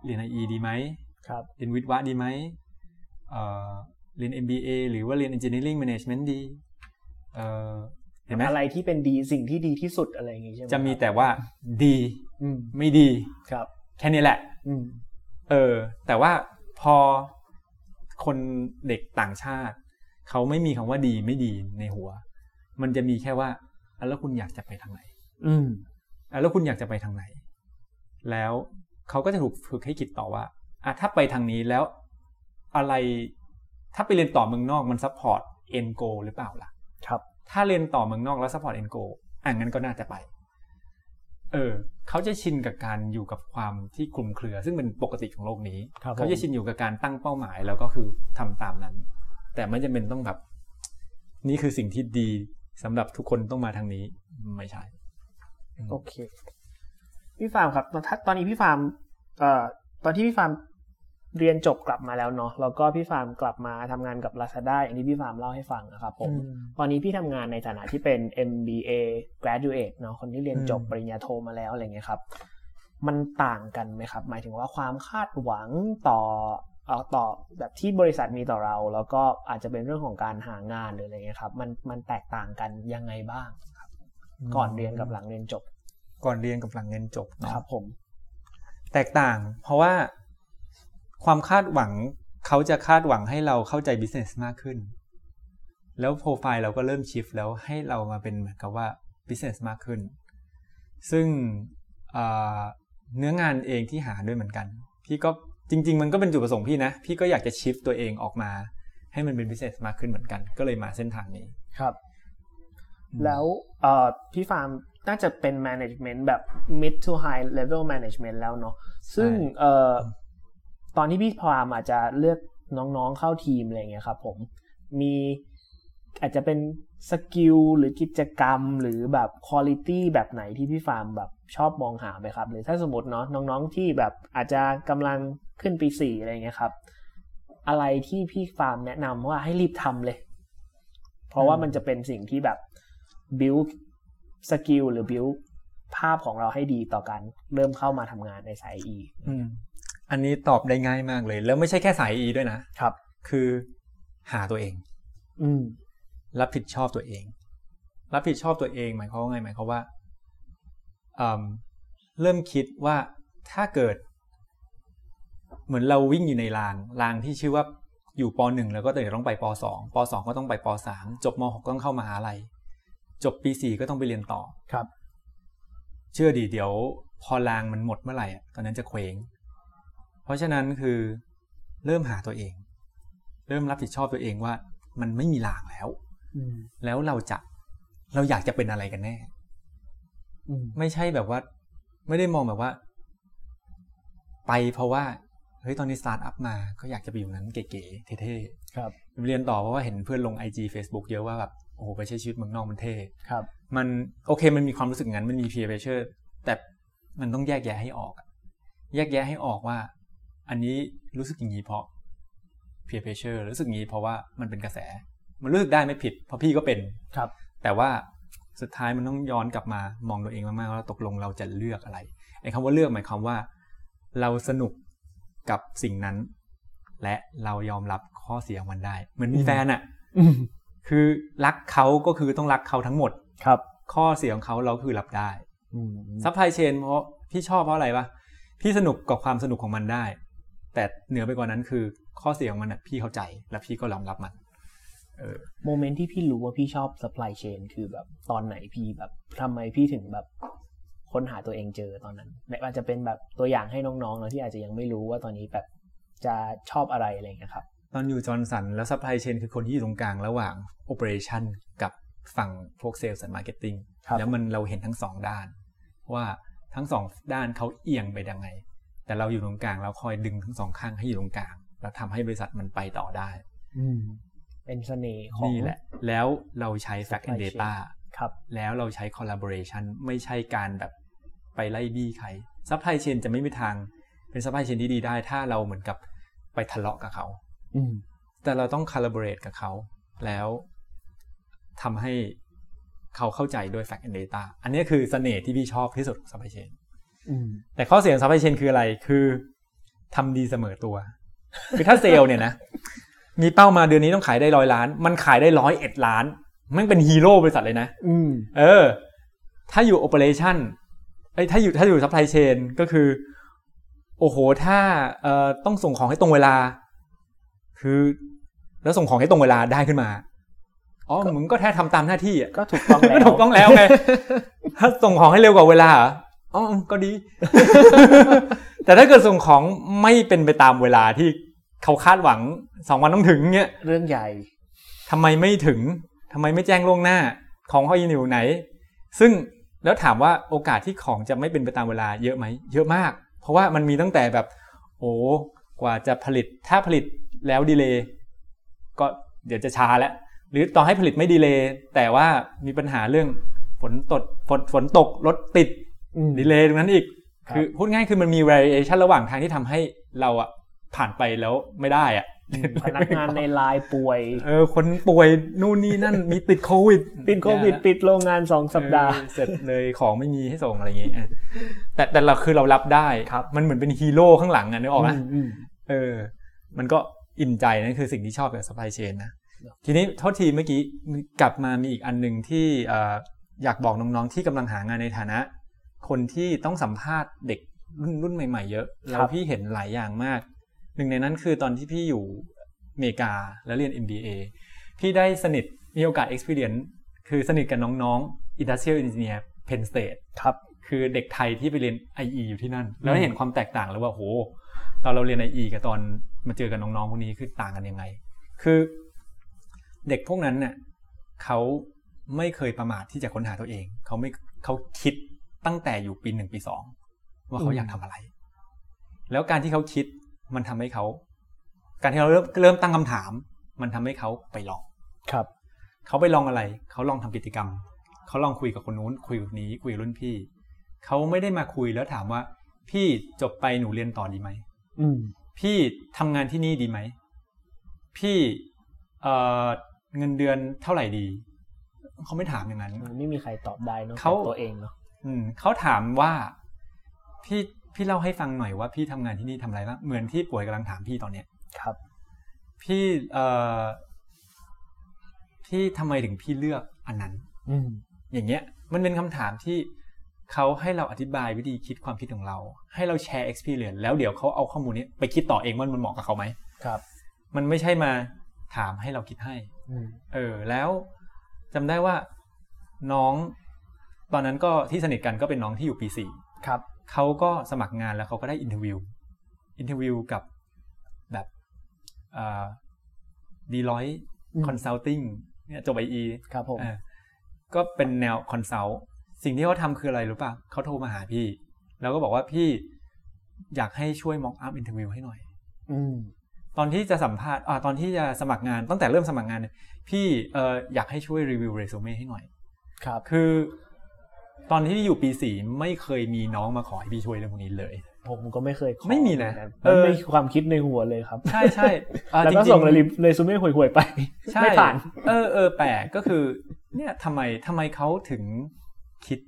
เรียนไอดีไหมครับเรียนวิทย์วะดีไหม เอ่อเรียน MBA หรือว่าเรียน Engineering Management ดีเอ่อเห็นไหมอะไรที่เป็นดีสิ่งที่ดีที่สุดอะไรอย่างงี้ใช่ไหมจะมีแต่ว่าดีอืมไม่ดีครับ แค่นี้แหละอืมเออ แต่ว่าพอคนเด็กต่างชาติ เขาไม่มีคำว่าดีไม่ดีในหัว มันจะมีแค่ว่าอะแล้วคุณอยากจะไปทางไหน อืมอะแล้วคุณอยากจะไปทางไหน แล้วเขาก็จะถูกฝึกให้คิดต่อว่าอะถ้าไปทางนี้แล้ว อะไร ถ้าไปเรียนต่อเมืองนอกมัน support end goal หรือเปล่าล่ะ ครับ ถ้าเรียนต่อเมืองนอกแล้ว support end goal อะงั้นก็น่าจะไป เออ เขาจะชินกับการอยู่กับความที่คลุมเครือ ซึ่งเป็นปกติของโลกนี้ครับผมเขาจะชินอยู่กับการตั้งเป้าหมายแล้วก็คือทำตามนั้น แต่ไม่จำเป็นต้องแบบ นี่คือสิ่งที่ดีสำหรับทุกคนต้องมาทางนี้ ไม่ใช่ โอเค พี่ฟาร์มครับ ตอนถ้าตอนนี้พี่ฟาร์มเอ่อตอนที่พี่ฟาร์ม เรียนจบกลับมาแล้วเนาะแล้วก็พี่ฟาร์มกลับมาทำงานกับ Lazada อย่างที่พี่ฟาร์มเล่าให้ฟังนะครับผมตอนนี้พี่ทำงานในฐานะที่เป็น MBA graduate เนาะคนที่เรียนจบอืมปริญญาโทมาแล้วอะไรเงี้ยครับ มันต่างกันไหมครับ หมายถึงว่าความคาดหวังต่อเอ่อต่อแบบที่บริษัทมีต่อเรา แล้วก็อาจจะเป็นเรื่องของการหางานหรืออะไรเงี้ยครับ มันมันแตกต่างกันยังไงบ้างครับ ก่อนเรียนกับหลังเรียนจบ ก่อนเรียนกับหลังเรียนจบเนาะครับผม แตกต่าง เพราะว่า ความคาดหวังเขาจะคาดหวังให้เราเข้าใจ business มากขึ้น แล้วโปรไฟล์เราก็เริ่มชิฟแล้วให้เรามาเป็นเหมือนกับว่า business มากขึ้น ซึ่งเอ่อเนื้องานเองที่หาด้วยเหมือนกัน พี่ก็จริง ๆ มันก็เป็นจุดประสงค์พี่นะ พี่ก็อยากจะชิฟตัวเองออกมา ให้มันเป็น business มากขึ้นเหมือนกัน ก็เลยมาเส้นทางนี้ครับอืมแล้วเอ่อพี่ฟาร์มน่าจะเป็น management แบบ mid to high level management แล้วเนาะซึ่งเอ่อ ตอนที่พี่ฟาร์มอาจจะเลือกน้องๆเข้าทีมอะไรเงี้ยครับผมมีอาจจะเป็น skill หรือกิจกรรมหรือแบบคุณ i t y แบบไหนที่พี่ฟาร์มแบบชอบมองหาไหมครับหรือถ้าสมมติเนาะน้องๆที่แบบอาจจะกำลังขึ้นปีสี่อะไรเงี้ยครับ อะไรที่พี่ฟาร์มแนะนำว่าให้รีบทำเลย เพราะว่ามันจะเป็นสิ่งที่แบบ build สกิลหรือ build ภาพของเราให้ดีต่อการเริ่มเข้ามาทำงานในสายอืม อันนี้ตอบได้ง่ายมากเลย แล้วไม่ใช่แค่สาย E ด้วยนะครับ คือหาตัวเอง อืมรับผิดชอบตัวเอง รับผิดชอบตัวเองหมายความว่าไงหมายความว่าอืมเริ่มคิดว่าถ้าเกิด เหมือนเราวิ่งอยู่ในรางรางที่ชื่อว่าอยู่ปหนึ่งแล้วก็เดี๋ยวต้องไปปสองปสองก็ต้องไปปสามจบมหกก็ต้องเข้ามหาลัย จบปีสี่ก็ต้องไปเรียนต่อครับ เชื่อดีเดี๋ยว พอรางมันหมดเมื่อไหร่อะตอนนั้นจะเคว้ง เพราะฉะนั้นคือเริ่มหาตัวเอง เริ่มรับผิดชอบตัวเองว่า มันไม่มีรางแล้วอืมแล้วเราจะเราอยากจะเป็นอะไรกันแน่อืมไม่ใช่แบบว่า ไม่ได้มองแบบว่า ไปเพราะว่าเฮ้ยตอนนี้สตาร์ทอัพมาก็อยากจะไปอยู่นั้นเก๋ๆเท่ครับๆเรียนต่อเพราะว่าเห็นเพื่อนลง IG Facebook เยอะว่าแบบโอ้โหไปใช้ชีวิตเมืองนอกมันเท่ครับ มันโอเคมันมีความรู้สึกงั้นมันมี peer pressure แต่มันต้องแยกแยะให้ออกอะแยกแยะให้ออกว่า อันนี้รู้สึกอย่างนี้เพราะ peer pressure รู้สึกอย่างนี้เพราะว่ามันเป็นกระแส มันรู้สึกได้ไม่ผิด เพราะพี่ก็เป็นครับ แต่ว่าสุดท้ายมันต้องย้อนกลับมามองตัวเองมากๆว่าตกลงเราจะเลือกอะไรไอ้คำว่าเลือกหมายความว่า เราสนุกกับสิ่งนั้น และเรายอมรับข้อเสียของมันได้เหมือนมีแฟนอะอืมคือรักเขาก็คือต้องรักเขาทั้งหมดครับ ข้อเสียของเขาเราคือรับได้อืม supply chain เพราะพี่ชอบเพราะอะไรวะพี่สนุกกับความสนุกของมันได้ แต่เหนือไปกว่านั้นคือข้อเสียของมันอะพี่เข้าใจและพี่ก็ยอมรับมันเออ moment ที่พี่รู้ว่าพี่ชอบ supply chain คือแบบตอนไหนพี่แบบทำไมพี่ถึงแบบค้นหาตัวเองเจอตอนนั้นแบบอาจจะเป็นแบบตัวอย่างให้น้องๆเนอะที่อาจจะยังไม่รู้ว่าตอนนี้แบบจะชอบอะไรอะไรอย่างเงี้ยครับ ตอนอยู่ Johnson แล้ว supply chain คือคนที่อยู่ตรงกลางระหว่าง operation กับฝั่งพวกเซลล์และ marketing ครับแล้วมันเราเห็นทั้งสองด้าน ว่าทั้งสองด้านเขาเอียงไปยังไง แต่เราอยู่ตรงกลางเราคอยดึงทั้งสองข้างให้อยู่ตรงกลางแล้วทำให้บริษัทมันไปต่อได้ อืมเป็นเสน่ห์ของนี่แหละ แล้วเราใช้ fact and Supply chain data ครับ แล้วเราใช้ collaboration ไม่ใช่การแบบไปไล่บี้ใคร supply chain จะไม่มีทาง เป็น supply chain ที่ดีได้ ถ้าเราเหมือนกับไปทะเลาะกับเขาอืมแต่เราต้อง collaborate กับเขา แล้วทำให้เขาเข้าใจด้วย fact and data อันนี้คือเสน่ห์ที่พี่ชอบที่สุดของ supply chain อืม แต่ข้อเสียของ supply chain คืออะไร คือทำดีเสมอตัว คือถ้าเซลล์เนี่ยนะ มีเป้ามาเดือนนี้ต้องขายได้ร้อยล้าน มันขายได้ร้อยเอ็ดล้านแมันเป็นฮีโร่บริษัทเลยนะอืมเออ ถ้าอยู่ operation ไอ้ยถ้าอยู่ถ้าอยู่ supply chain ก็คือ โอ้โห ถ้าเอ่อต้องส่งของให้ตรงเวลา คือ แล้วส่งของให้ตรงเวลาได้ขึ้นมาอ๋อมึงก็แค่ทำตามหน้าที่อะก็ถูกต้องแล้วก็ถูกต้องแล้วไงถ้าส่งของให้เร็วกว่าเวลาเหร ออ๋อก็ดี แต่ถ้าเกิดส่งของไม่เป็นไปตามเวลาที่เขาคาดหวังสองวันต้องถึงเงี้ยเรื่องใหญ่ทำไมไม่ถึงทำไมไม่แจ้งล่วงหน้า ของเขายังอยู่ไหน ซึ่งแล้วถามว่าโอกาสที่ของจะไม่เป็นไปตามเวลาเยอะไหมเยอะมาก เพราะว่ามันมีตั้งแต่แบบ โอ้กว่าจะผลิตถ้าผลิตแล้วดีเลย์ก็เดี๋ยวจะช้าแล้ว หรือต่อให้ผลิตไม่ดีเลย์แต่ว่ามีปัญหาเรื่องฝนตกฝนฝนตกรถติดอืม ดีเลย์ตรงนั้นอีกครับคือพูดง่ายคือมันมี variation ระหว่างทางที่ทำให้เราอะผ่านไปแล้วไม่ได้อะพนักงานในไลน์ป่วย เออ คนป่วยนู่นนี่นั่นมีติดโควิดปิดโควิด ปิดโรงงานสองสัปดาห์เออเสร็จเลยของไม่มีให้ส่งอะไรอย่างเงี้ยเออแต่แต่เราคือเรารับได้ครับมันเหมือนเป็นฮีโร่ข้างหลังอะนึกออกไหมมอืมเออ มันก็อิ่มใจนั่นคือสิ่งที่ชอบกับ supply chain นะทีนี้โทษทีเมื่อกี้กลับมามีอีกอันหนึ่งที่เอ่ออยากบอกน้องๆที่กำลังหางานในฐานะ คนที่ต้องสัมภาษณ์เด็กรุ่นรุ่นใหม่ ๆ เยอะแล้วพี่เห็นหลายอย่างมาก หนึ่งในนั้นคือตอนที่พี่อยู่อเมริกาแล้วเรียน MBA พี่ได้สนิทมีโอกาส experience คือสนิทกับน้องๆ Industrial Engineer Penn State ครับคือเด็กไทยที่ไปเรียน IE อยู่ที่นั่น แล้วเห็นความแตกต่างแล้วว่าโหตอนเราเรียน IE กับตอนมาเจอกับน้องๆพวกนี้คือต่างกันยังไง คือเด็กพวกนั้นเนี่ยเขาไม่เคยประมาทที่จะค้นหาตัวเอง เขาไม่เขาคิด ตั้งแต่อยู่ปีหนึ่งปีสองว่าเขาอืมอยากทำอะไร แล้วการที่เขาคิดมันทำให้เขา การที่เราเริ่มเริ่มตั้งคำถาม มันทำให้เขาไปลองครับ เขาไปลองอะไร เขาลองทำกิจกรรม เขาลองคุยกับคนนู้น คุยกับคนนี้ คุยกับรุ่นพี่ เขาไม่ได้มาคุยแล้วถามว่า พี่จบไปหนูเรียนต่อดีไหมอืมพี่ทำงานที่นี่ดีไหม พี่เอ่อเงินเดือนเท่าไหร่ดี เขาไม่ถามอย่างนั้นมันไม่มีใครตอบได้เนอะเขาตัวเองเนาะ อืมเขาถามว่าพี่พี่เล่าให้ฟังหน่อยว่าพี่ทำงานที่นี่ทำอะไรบ้างเหมือนที่ป่วยกำลังถามพี่ตอนเนี้ยครับ พี่เอ่อพี่ทำไมถึงพี่เลือกอันนั้น อืมอย่างเงี้ย มันเป็นคำถามที่เขาให้เราอธิบายวิธีคิดความคิดของเรา ให้เราแชร์ experience แล้วเดี๋ยวเขาเอาข้อมูลนี้ไปคิดต่อเองว่ามันเหมาะกับเขาไหมครับ มันไม่ใช่มาถามให้เราคิดให้อืมเออ แล้วจำได้ว่าน้อง ตอนนั้นก็ที่สนิทกันก็เป็นน้องที่อยู่ปีสี่ครับเขาก็สมัครงานแล้วเขาก็ได้ interview interview กับแบบ Deloitte อืม consulting เนี่ยจบ IE ครับผมเออก็เป็นแนว consultสิ่งที่เขาทำคืออะไรรู้ป่ะเขาโทรมาหาพี่ แล้วก็บอกว่าพี่อยากให้ช่วย mock up interview ให้หน่อยอืมตอนที่จะสัมภาษณ์อ่าตอนที่จะสมัครงานตั้งแต่เริ่มสมัครงานเนี่ยพี่เอออยากให้ช่วย review resume ให้หน่อย ครับ คือ ตอนที่อยู่ปีสี่ไม่เคยมีน้องมาขอให้พี่ช่วยเรื่องพวกนี้เลย ผมก็ไม่เคยขอไม่มีนะเหอกัเอมันอไม่มีความคิดในหัวเลยครับ ใช่ใช่อ่าแล้วก็จริๆส่งเรเรซูเม่ห่วยๆไปใช่ไม่ผ่าน เออเออแปลกก็คือ เนี่ยทำไมทำไมเขาถึงคิด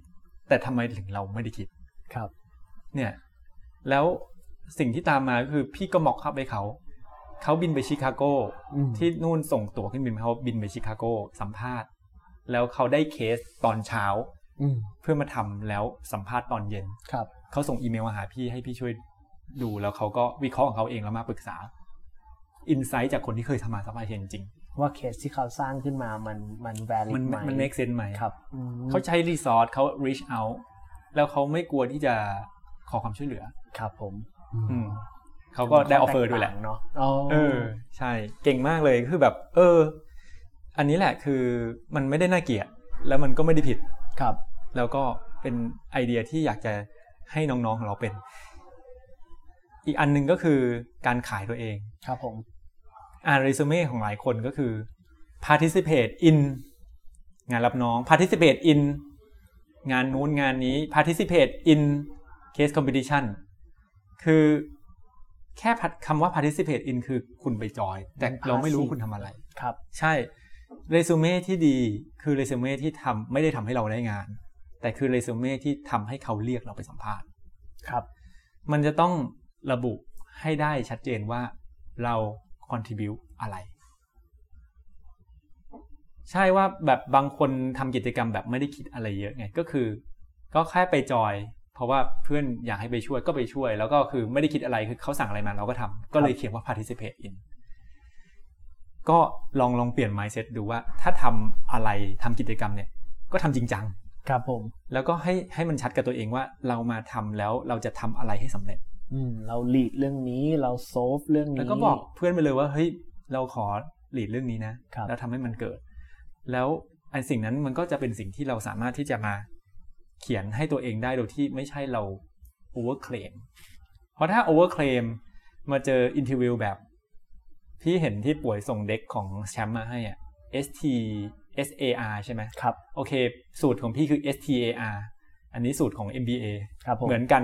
แต่ทำไมถึงเราไม่ได้คิดครับ เนี่ย แล้วสิ่งที่ตามมาก็คือพี่ก็มอกคับให้เขาเขาบินไปชิคาโกอืมที่นู่นส่งตั๋วเครื่องบินเขาบินไปชิคาโกสัมภาษณ์ แล้วเขาได้เคสตอนเช้าอืม เพื่อมาทำแล้วสัมภาษณ์ตอนเย็นครับเขาส่งอีเมลมาหาพี่ให้พี่ช่วยดูแล้วเขาก็วิเคราะห์ของเขาเองแล้วมาปรึกษาinsight จากคนที่เคยทำมาสัมภาษณ์จริงว่าเคสที่เขาสร้างขึ้นมามันมัน valid มันไหมมัน make sense ไหมครับอืมเขาใช้ resource เขา reach out แล้วเขาไม่กลัวที่จะขอความช่วยเหลือ ครับผมอืมเขาก็ได้ offer ด้วยแหละเนาะอ๋อเออ ใช่ เก่งมากเลยคือแบบ เออ อันนี้แหละคือมันไม่ได้น่าเกลียดแล้วมันก็ไม่ได้ผิด ครับ แล้วก็เป็นไอเดียที่อยากจะให้น้องๆของเราเป็น อีกอันหนึ่งก็คือการขายตัวเองครับผมอ่านเรซูเม่ของหลายคนก็คือ participate in งานรับน้อง participate in งานนู้นงานนี้ participate in case competition คือแค่คำว่า participate in คือคุณไปจอย แต่เราไม่รู้คุณทำอะไร ครับ ใช่ เรซูเม่ที่ดีคือเรซูเม่ที่ทำไม่ได้ทำให้เราได้งาน แต่คือเรซูเม่ที่ทำให้เขาเรียกเราไปสัมภาษณ์ครับ มันจะต้องระบุให้ได้ชัดเจนว่าเรา contribute อะไร ใช่ว่าแบบบางคนทำกิจกรรมแบบไม่ได้คิดอะไรเยอะไงก็คือ ก็แค่ไปจอย เพราะว่าเพื่อนอยากให้ไปช่วยก็ไปช่วย แล้วก็คือไม่ได้คิดอะไรคือเขาสั่งอะไรมาเราก็ทำก็เลยเขียนว่า participate in ก็ลองลองเปลี่ยน mindset ดูว่า ถ้าทำอะไรทำกิจกรรมเนี่ย ก็ทำจริงจังครับผม แล้วก็ให้ให้มันชัดกับตัวเองว่าเรามาทำแล้วเราจะทำอะไรให้สำเร็จ อืมเรา lead เรื่องนี้เรา solve เรื่องนี้แล้วก็บอกเพื่อนไปเลยว่าเฮ้ยเราขอหลีดเรื่องนี้นะครับแล้วทำให้มันเกิด แล้วไอ้สิ่งนั้นมันก็จะเป็นสิ่งที่เราสามารถที่จะมาเขียนให้ตัวเองได้โดยที่ไม่ใช่เรา overclaim เพราะถ้า overclaim มาเจออินทิวิวแบบ พี่เห็นที่ป่วยส่งเด็กของแชมป์มาให้อะ ST SAR ใช่ไหมครับ โอเค สูตรของพี่คือ STAR อันนี้สูตรของ MBA ครับผมเหมือนกัน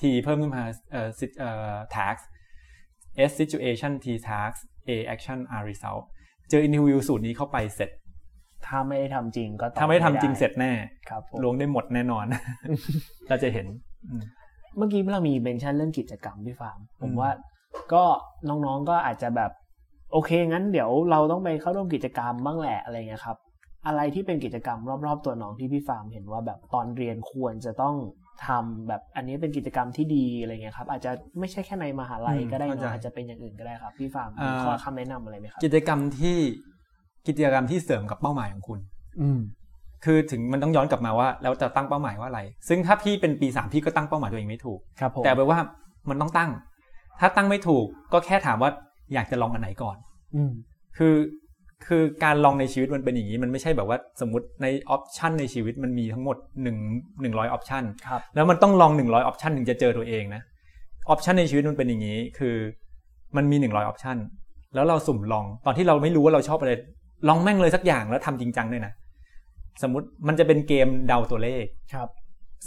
T เพิ่มขึ้นมาเอ่อ sit- เอ่อ task S situation T task A action R result เจอ interview สูตรนี้เข้าไปเสร็จ ถ้าไม่ได้ทำจริงก็ตอบถ้าไม่ได้ทำจริงด้เสร็จแน่ครับผมลวงได้หมดแน่นอน เราจะเห็นอืมเมื่อกี้เรามีเบนชั่นเรื่องกิจกรรมพี่ฟาร์มผมอืมว่าก็น้องๆก็อาจจะแบบ โอเคงั้นเดี๋ยวเราต้องไปเข้าร่วมกิจกรรมบ้างแหละอะไรเงี้ยครับ อะไรที่เป็นกิจกรรมรอบๆตัวน้องที่พี่ฟาร์มเห็นว่าแบบตอนเรียนควรจะต้องทำแบบอันนี้เป็นกิจกรรมที่ดีอะไรเงี้ยครับ อาจจะไม่ใช่แค่ในมหาลัยอืมก็ได้เข้าใจเนาะอาจจะเป็นอย่างอื่นก็ได้ครับ พี่ฟาร์มอ่ามีข้อคำแนะนำอะไรไหมครับกิจกรรมที่กิจกรรมที่เสริมกับเป้าหมายของคุณ อืมคือถึงมันต้องย้อนกลับมาว่าแล้วจะตั้งเป้าหมายว่าอะไร ซึ่งถ้าพี่เป็นปีสามพี่ก็ตั้งเป้าหมายตัวเองไม่ถูกครับผมแต่แปลว่ามันต้องตั้ง ถ้าตั้งไม่ถูกก็แค่ถามว่า อยากจะลองอันไหนก่อน อืมคือคือการลองในชีวิตมันเป็นอย่างนี้ มันไม่ใช่แบบว่าสมมติใน option ในชีวิตมันมีทั้งหมด1 100 option ครับแล้วมันต้องลอง 100 option ถึงจะเจอตัวเองนะ option ในชีวิตมันเป็นอย่างนี้ คือมันมี 100 option แล้วเราสุ่มลองตอนที่เราไม่รู้ว่าเราชอบอะไรลองแม่งเลยสักอย่างแล้วทำจริงจังด้วยนะสมมติมันจะเป็นเกมเดาตัวเลขครับ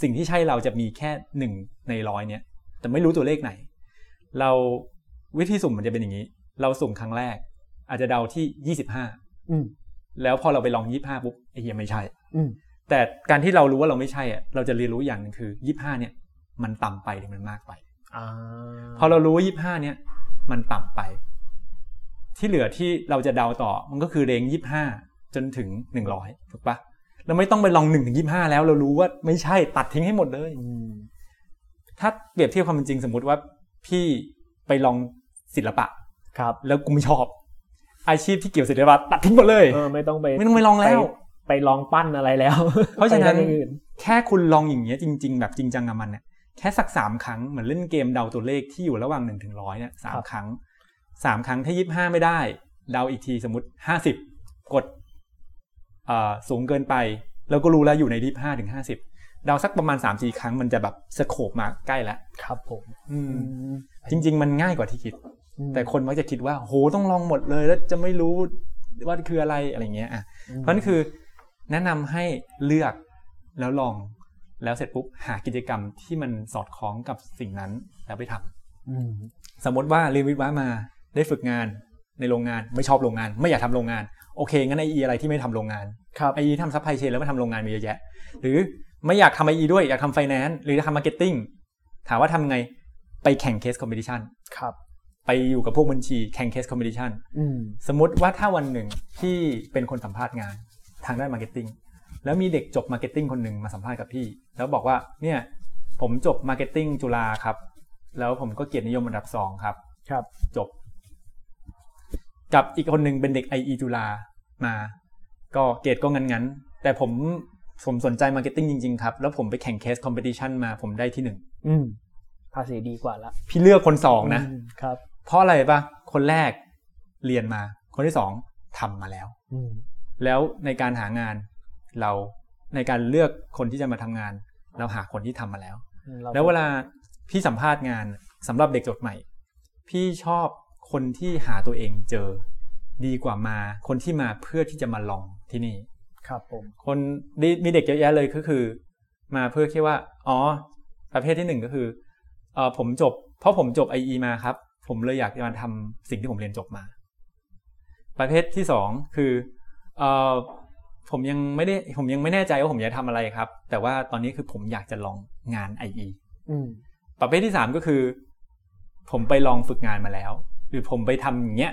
สิ่งที่ใช่เราจะมีแค่หนึ่งในร้อยเนี่ยแต่ไม่รู้ตัวเลขไหน เรา วิธีสุ่มมันจะเป็นอย่างนี้ เราสุ่มครั้งแรก อาจจะเดาที่ยี่สิบห้าอืมแล้วพอเราไปลองยี่ห้าปุ๊บไอ้เหี้ยไม่ใช่ อืมแต่การที่เรารู้ว่าเราไม่ใช่อะเราจะเรียนรู้อย่างหนึงคือยี่ห้าเนี่ย มันต่ำไปหรือมันมากไปอ่าพอเรารู้ว่ายี่ห้าเนี่ย มันต่ำไป ที่เหลือที่เราจะเดาต่อมันก็คือเรงยี่ห้าจนถึงหนึ่งร้อยถูกปะเราไม่ต้องไปลองหนึ่งถึงยี่ห้าแล้วเรารู้ว่าไม่ใช่ตัดทิ้งให้หมดเลยอืมถ้าเปรียบเทียบความเป็นจริงสมมุติว่าพี่ไปลอง ศิลปะครับ แล้วกูไม่ชอบ อาชีพที่เกี่ยวศิลปะตัดทิ้งหมดเลยเออไม่ต้องไปไม่ต้องไปลองแล้ว ไปไปลองปั้นอะไรแล้ว เพราะฉะนั้นไปด้อย่งอื่นแค่คุณลองอย่างเงี้ยจริง ๆ แบบจริงจังกับมันเนี่ยแค่สักสามครั้งเหมือนเล่นเกมเดาตัวเลขที่อยู่ระหว่างหนึ่งถึงร้อยเนี่ยสามครั้งสามครั้งถ้ายี่ห้าไม่ได้ เดาอีกทีสมมติห้าสิบกดเอ่อสูงเกินไป แล้วก็รู้แล้วอยู่ในยี่ห้าถึงห้าสิบเดาสักประมาณสามสี่ครั้งมันจะแบบสโคบมาใกล้แล้วครับผมอืมอืมจริง ๆ มันง่ายกว่าที่คิดอืม แต่คนมักจะคิดว่าโหต้องลองหมดเลย แล้วจะไม่รู้ว่าคืออะไรอะไรเงี้ยอะเพราะนั่นคือแนะนำให้เลือกแล้วลองแล้วเสร็จปุ๊บหากิจกรรมที่มันสอดคล้องกับสิ่งนั้นแล้วไปทำอืมสมมติว่าเรียนวิทย์วะมาได้ฝึกงานในโรงงานไม่ชอบโรงงาน ไม่อยากทำโรงงานโอเคงั้น IE อะไรที่ไม่ทำโรงงานครับ IE ทำ supply chain แล้วมาทำโรงงานมีเยอะแยะ หรือไม่อยากทำ IE ด้วยอยากทำไฟแนนซ์หรือจะทำ marketing ถามว่าทำไงไปแข่ง case competition ครับ ไปอยู่กับพวกบัญชีแข่ง case competition อืมสมมติว่าถ้าวันหนึ่งที่เป็นคนสัมภาษณ์งานทางด้าน marketing แล้วมีเด็กจบ marketing คนหนึ่งมาสัมภาษณ์กับพี่ แล้วบอกว่าเนี่ยผมจบ marketing จุฬาครับ แล้วผมก็เกียรตินิยมอันดับสองครับ ครับ จบ กับอีกคนหนึ่งเป็นเด็ก IE จุฬามา ก็เกรดก็งั้นๆ แต่ผมผมสนใจ marketing จริง ๆ ครับ แล้วผมไปแข่ง case competition มาผมได้ที่หนึ่งอืมภาษีดีกว่าละพี่เลือกคนสองนะมครับ เพราะอะไรปะคนแรกเรียนมา คนที่สองทำมาแล้วอืมแล้วในการหางานเราในการเลือกคนที่จะมาทำงาน เราหาคนที่ทำมาแล้วราแล้วเวลาพี่สัมภาษณ์งานสำหรับเด็กจบใหม่ พี่ชอบคนที่หาตัวเองเจอดีกว่ามา คนที่มาเพื่อที่จะมาลองที่นี่ ครับผม คนมีมีเด็กเยอะแยะเลยก็คือ มาเพื่อแค่ว่า อ๋อ ประเภทที่หนึ่งก็คือเออผมจบ เพราะผมจบ IE มาครับ ผมเลยอยากจะมาทำสิ่งที่ผมเรียนจบมา ประเภทที่สองคือเออผมยังไม่ได้ผมยังไม่แน่ใจว่าผมจะทำอะไรครับ แต่ว่าตอนนี้คือผมอยากจะลองงาน IE อืมประเภทที่สามก็คือ ผมไปลองฝึกงานมาแล้ว หรือผมไปทำอย่างเงี้ย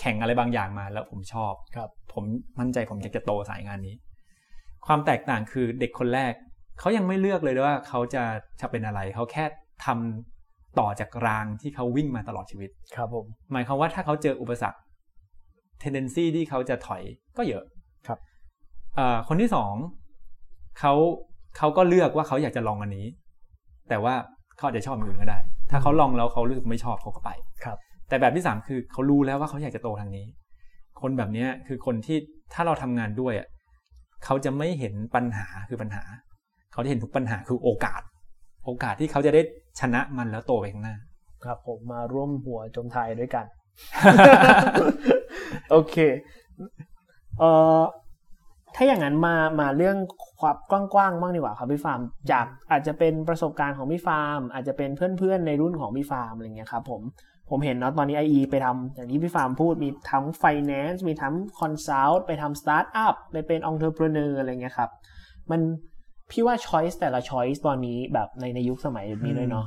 แข่งอะไรบางอย่างมาแล้วผมชอบครับ ผมมั่นใจผมอยากจะโตสายงานนี้ ความแตกต่างคือเด็กคนแรก เขายังไม่เลือกเลยว่าเขาจะจะเป็นอะไร เขาแค่ทำ ต่อจากรางที่เขาวิ่งมาตลอดชีวิต ครับผม หมายความว่าถ้าเขาเจออุปสรรค tendency ที่เขาจะถอยก็เยอะครับเอ่อคนที่สองเขาเขาก็เลือกว่าเขาอยากจะลองอันนี้ แต่ว่าเขาอาจจะชอบอย่างอื่นก็ได้ ถ้าเขาลองแล้วเขารู้สึกไม่ชอบเขาก็ไปครับ แต่แบบที่สามคือเขารู้แล้วว่าเขาอยากจะโตทางนี้ คนแบบเนี้ยคือคนที่ถ้าเราทำงานด้วยอะเขาจะไม่เห็นปัญหาคือปัญหา เขาจะเห็นทุกปัญหาคือโอกาส โอกาสที่เขาจะได้ชนะมันแล้วโตไปข้างหน้า ครับผมมาร่วมหัวจมไทยด้วยกัน โอเคเอ่อถ้าอย่างนั้นมามาเรื่องความกว้างๆบ้างดีกว่าครับพี่ฟาร์มจากอาจจะเป็นประสบการณ์ของพี่ฟาร์ม อาจจะเป็นเพื่อนๆในรุ่นของพี่ฟาร์มอะไรเงี้ยครับผมผมเห็นเนาะตอนนี้ IE ไปทำอย่างที่พี่ฟาร์มพูดมีทั้ง finance มีทั้ง consult ไปทำ startup ไปเป็น entrepreneur อะไรเงี้ยครับ มัน พี่ว่า choice แต่ละ choice ตอนนี้แบบในในยุคสมัยนี้ด้วยเนาะ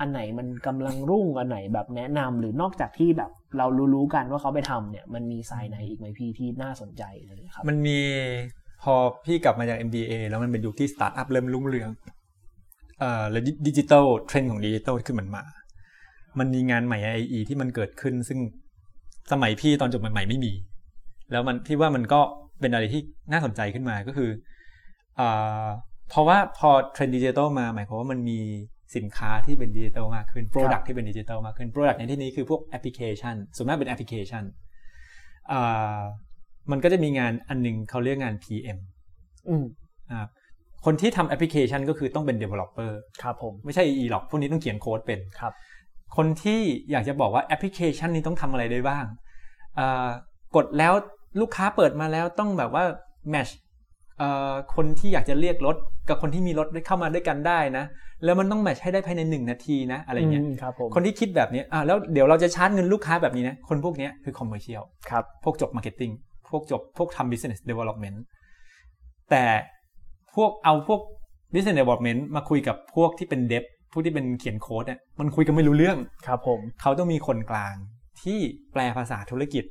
อันไหนมันกำลังรุ่งอันไหนแบบแนะนำหรือนอกจากที่แบบเรารู้ๆกันว่าเขาไปทำเนี่ย มันมีสายไหนอีกไหมพี่ที่น่าสนใจเลยครับ มันมีพอพี่กลับมาจาก MBA แล้วมันเป็นยุคที่สตาร์ทอัพเริ่มรุ่งเรืองเอ่อแล้วดิจิตอลเทรนด์ของดิจิตอลขึ้นมันมา มันมีงานใหม่ IE ที่มันเกิดขึ้น ซึ่งสมัยพี่ตอนจบใหม่ๆไม่มี แล้วมันพี่ว่ามันก็เป็นอะไรที่น่าสนใจขึ้นมาก็คืออ่า เพราะว่าพอเทรนด์ดิจิทัลมาหมายความว่ามันมีสินค้าที่เป็นดิจิทัลมากขึ้น Product ที่เป็นดิจิทัลมากขึ้น Product ในที่นี้คือพวกแอปพลิเคชันส่วนมากเป็นแอปพลิเคชันอ่ามันก็จะมีงานอันหนึงเขาเรียกงาน PM อืมอ่าคนที่ทำแอปพลิเคชันก็คือต้องเป็น developer ครับผมไม่ใช่ EE หรอกพวกนี้ต้องเขียนโค้ดเป็นครับ คนที่อยากจะบอกว่าแอปพลิเคชันนี้ต้องทำอะไรได้บ้างอ่ากดแล้วลูกค้าเปิดมาแล้วต้องแบบว่า match เอ่อ คนที่อยากจะเรียกรถกับคนที่มีรถได้เข้ามาด้วยกันได้นะ แล้วมันต้อง match ให้ได้ภายในหนึ่งนาทีนะอะไรเงี้ยมครับผมคนที่คิดแบบนี้อ่าแล้วเดี๋ยวเราจะชาร์จเงินลูกค้าแบบนี้นะคนพวกเนี้ยคือ commercial ครับพวกจบ marketing พวกจบพวกทำ business development แต่พวกเอาพวก business development มาคุยกับพวกที่เป็น devพวกที่เป็นเขียนโค้ดเนี่ยมันคุยกันไม่รู้เรื่องครับผมเขาต้องมีคนกลางที่แปลภาษาธุรกิจ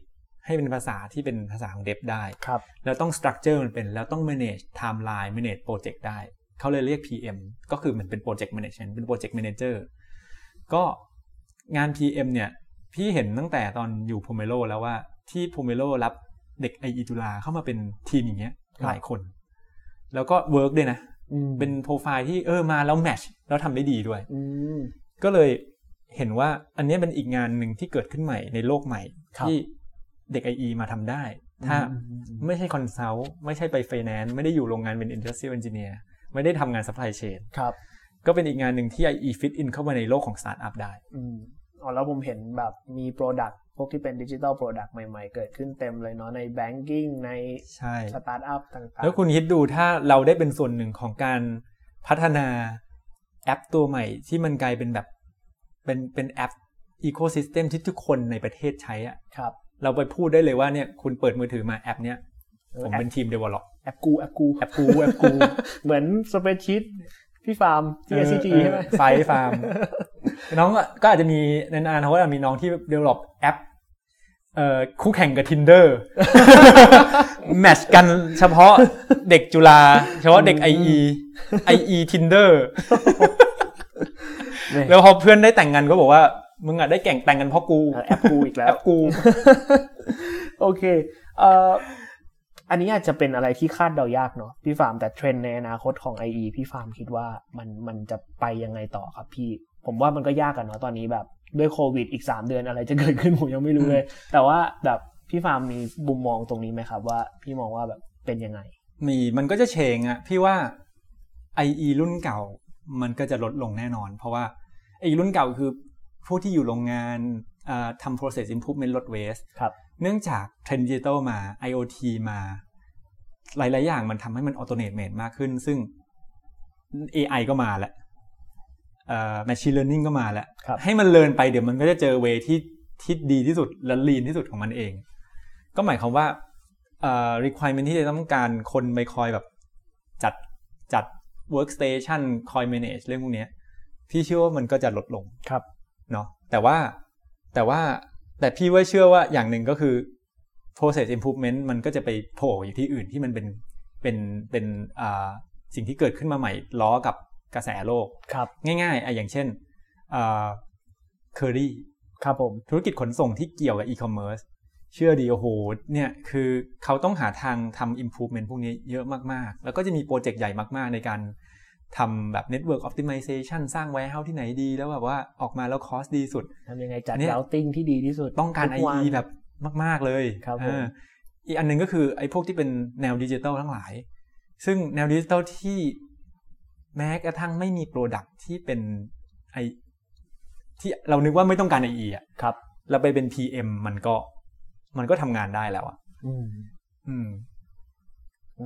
ให้เป็นภาษาที่เป็นภาษาของเดฟได้ครับแล้วต้อง structure มันเป็นแล้วต้อง manage timeline manage project ได้ เขาเลยเรียก PM ก็คือเหมือนเป็น project management เป็น project manager ก็งาน PM เนี่ย พี่เห็นตั้งแต่ตอนอยู่ Pomelo แล้วว่าที่ Pomelo รับเด็ก IE จุฬาเข้ามาเป็นทีมอย่างเงี้ยครับหลายคน แล้วก็ work ด้วยนะอืมเป็นโปรไฟล์ที่เออมาแล้ว match แล้วทำได้ดีด้วยอืมก็เลยเห็นว่าอันเนี้ยเป็นอีกงานหนึ่งที่เกิดขึ้นใหม่ในโลกใหม่ครับที่ เด็ก IE มาทำได้ ถ้าอืมไม่ใช่ consult ไม่ใช่ไปไฟแนนซ์ไม่ได้อยู่โรงงานเป็น Industrial Engineer ไม่ได้ทำงาน supply chain ครับ ก็เป็นอีกงานหนึ่งที่ IE fit in เข้ามาในโลกของ startup ได้อืมอ๋อแล้วผมเห็นแบบมีโปรดักต์พวกที่เป็นดิจิ t a ลโปรดักต์ใหม่ๆ เกิดขึ้นเต็มเลยเนาะใน banking ในใช่สตาร์ทอัพต่างๆ แล้วคุณคิดดูถ้าเราได้เป็นส่วนหนึ่งของการพัฒนาแอปตัวใหม่ที่มันกลายเป็นแบบเป็นเป็นแอปอีโค y ิสเต็มที่ทุกคนในประเทศใช้อะครับ เราไปพูดได้เลยว่าเนี่ยคุณเปิดมือถือมาแอปเนี้ยเออผมแอปเป็นทีม develop แอปกูแอปกูแอปกูแอปกู เหมือน spreadsheet พี่ฟาร์มที่ SCG ใช่ไหมไฟฟาร์ม น้องก็อาจจะมีในอนาคตอาจจะมีน้องที่ develop แอปเอ่อคู่แข่งกับ tinder แมทช์กันเฉพาะเด็กจุฬาเฉพาะเด็ก IE IE tinder แล้วพอเพื่อนได้แต่งงานก็บอกว่า มึงอะได้แก่งแต่งกันเพราะกูแอปกูอีกแล้แอวปกูโอเคเอ่ออันนี้อาจจะเป็นอะไรที่คาดเดายากเนาะพี่ฟาร์มแต่เทรนด์ในอนาคตของ IE พี่ฟาร์มคิดว่ามันมันจะไปยังไงต่อครับพี่ ผมว่ามันก็ยากกันเนาะตอนนี้แบบด้วยโควิดอีก 3 เดือนอะไรจะเกิดขึ้นผมยังไม่รู้เลย แต่ว่าแบบพี่ฟาร์มมีมุมมองตรงนี้ไหมครับ ว่าพี่มองว่าแบบเป็นยังไง มีมันก็จะ change อะพี่ว่า IE รุ่นเก่ามันก็จะลดลงแน่นอน เพราะว่าไอ้รุ่นเก่าคือ พวกที่อยู่โรงงานอ่าทำ process improvement ลด waste ครับเนื่องจากเทรนด์ดิจิตอลมา IoT มา หลาย ๆ อย่างมันทำให้มันออโตเ t เม e มากขึ้น ซึ่ง AI ก็มาแล้วเอ่อ machine learning ก็มาแล้วครับให้มันเลินไปเดี๋ยวมันก็จะเจอเวที่ที่ดีที่สุดและ lean ที่สุดของมันเอง ก็หมายความว่าเอ่อ requirement ที่จะต้องการคนไปคอยแบบจัดจัด workstation คอย manage เรื่องพวกเนี้ยพี่เชื่อว่ามันก็จะลดลงครับ เนาะแต่ว่าแต่ว่าแต่พี่ว่าเชื่อว่าอย่างหนึ่งก็คือ process improvement มันก็จะไปโผล่อยู่ที่อื่นที่มันเป็นเป็นเป็นอ่าสิ่งที่เกิดขึ้นมาใหม่ล้อกับกระแสโลกครับง่ายๆอะอย่างเช่นอ่าเคอรี่ครับผมธุรกิจขนส่งที่เกี่ยวกับ e-commerce เชื่อดีโอ้โหเนี่ยคือเขาต้องหาทางทำ improvement พวกนี้เยอะมากๆ แล้วก็จะมีโปรเจกต์ใหญ่มากๆ ในการ ทำแบบ network optimization สร้าง warehouse ที่ไหนดีแล้วแบบว่าออกมาแล้ว cost ดีสุดทำยังไงจัดอันเนี้ย routing ที่ดีที่สุด ต้องการทุวัน IE แบบมาก ๆ เลยครับผมเอออีกอันหนึงก็คือไอ้พวกที่เป็นแนวดิจิทัลทั้งหลาย ซึ่งแนวดิจิทัลที่แม้กระทั่งไม่มีโปรดักที่เป็นไอที่เรานึกว่าไม่ต้องการ IE อะครับเราไปเป็น PM มันก็ มันก็ทำงานได้แล้วอะอืม อืม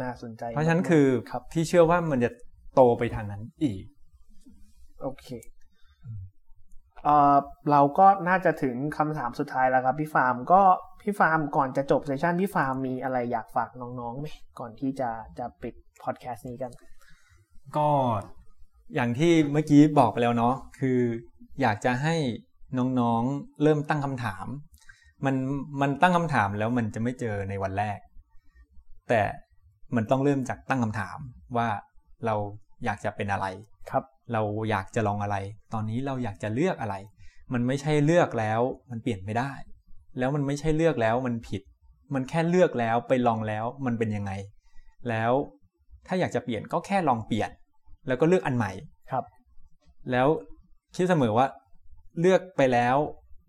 น่าสนใจ เพราะฉะนั้นคือครับพี่เชื่อว่ามันจะ โตไปทางนั้นอีก โอเคเอ่อเราก็น่าจะถึงคำถามสุดท้ายแล้วครับ พี่ฟาร์มก็พี่ฟาร์มก่อนจะจบ session พี่ฟาร์มมีอะไรอยากฝากน้องๆไหมก่อนที่จะจะปิดพอดแคสต์นี้กัน ก็อย่างที่เมื่อกี้บอกไปแล้วเนาะคืออยากจะให้น้องๆเริ่มตั้งคำถาม มันมันตั้งคำถามแล้วมันจะไม่เจอในวันแรก แต่มันต้องเริ่มจากตั้งคำถามว่า เราอยากจะเป็นอะไรครับ เราอยากจะลองอะไร ตอนนี้เราอยากจะเลือกอะไร มันไม่ใช่เลือกแล้วมันเปลี่ยนไม่ได้ แล้วมันไม่ใช่เลือกแล้วมันผิด มันแค่เลือกแล้วไปลองแล้วมันเป็นยังไง แล้วถ้าอยากจะเปลี่ยนก็แค่ลองเปลี่ยน แล้วก็เลือกอันใหม่ครับ แล้วคิดเสมอว่า เลือกไปแล้ว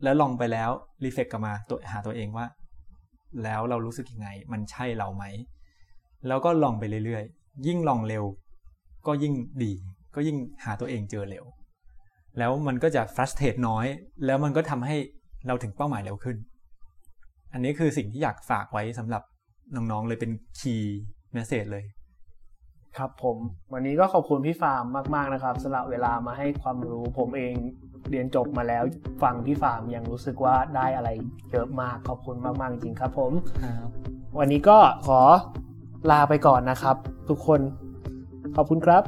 แล้วลองไปแล้วรีเฟกกลับมาตัวหาตัวเองว่า แล้วเรารู้สึกยังไง มันใช่เราไหมแล้วก็ลองไปเรื่อยๆ ยิ่งลองเร็ว ก็ยิ่งดี ก็ยิ่งหาตัวเองเจอเร็ว แล้วมันก็จะ frustrate น้อย แล้วมันก็ทำให้เราถึงเป้าหมายเร็วขึ้น อันนี้คือสิ่งที่อยากฝากไว้สำหรับน้องๆเลยเป็น key message เลย ครับผม วันนี้ก็ขอบคุณพี่ฟาร์มมาก ๆนะครับสละเวลามาให้ความรู้ผมเองเรียนจบมาแล้วฟังพี่ฟาร์มยังรู้สึกว่าได้อะไรเยอะมากขอบคุณมากๆจริงครับ ผมวันนี้ก็ขอลาไปก่อนนะครับ ทุกคน ขอบคุณครับ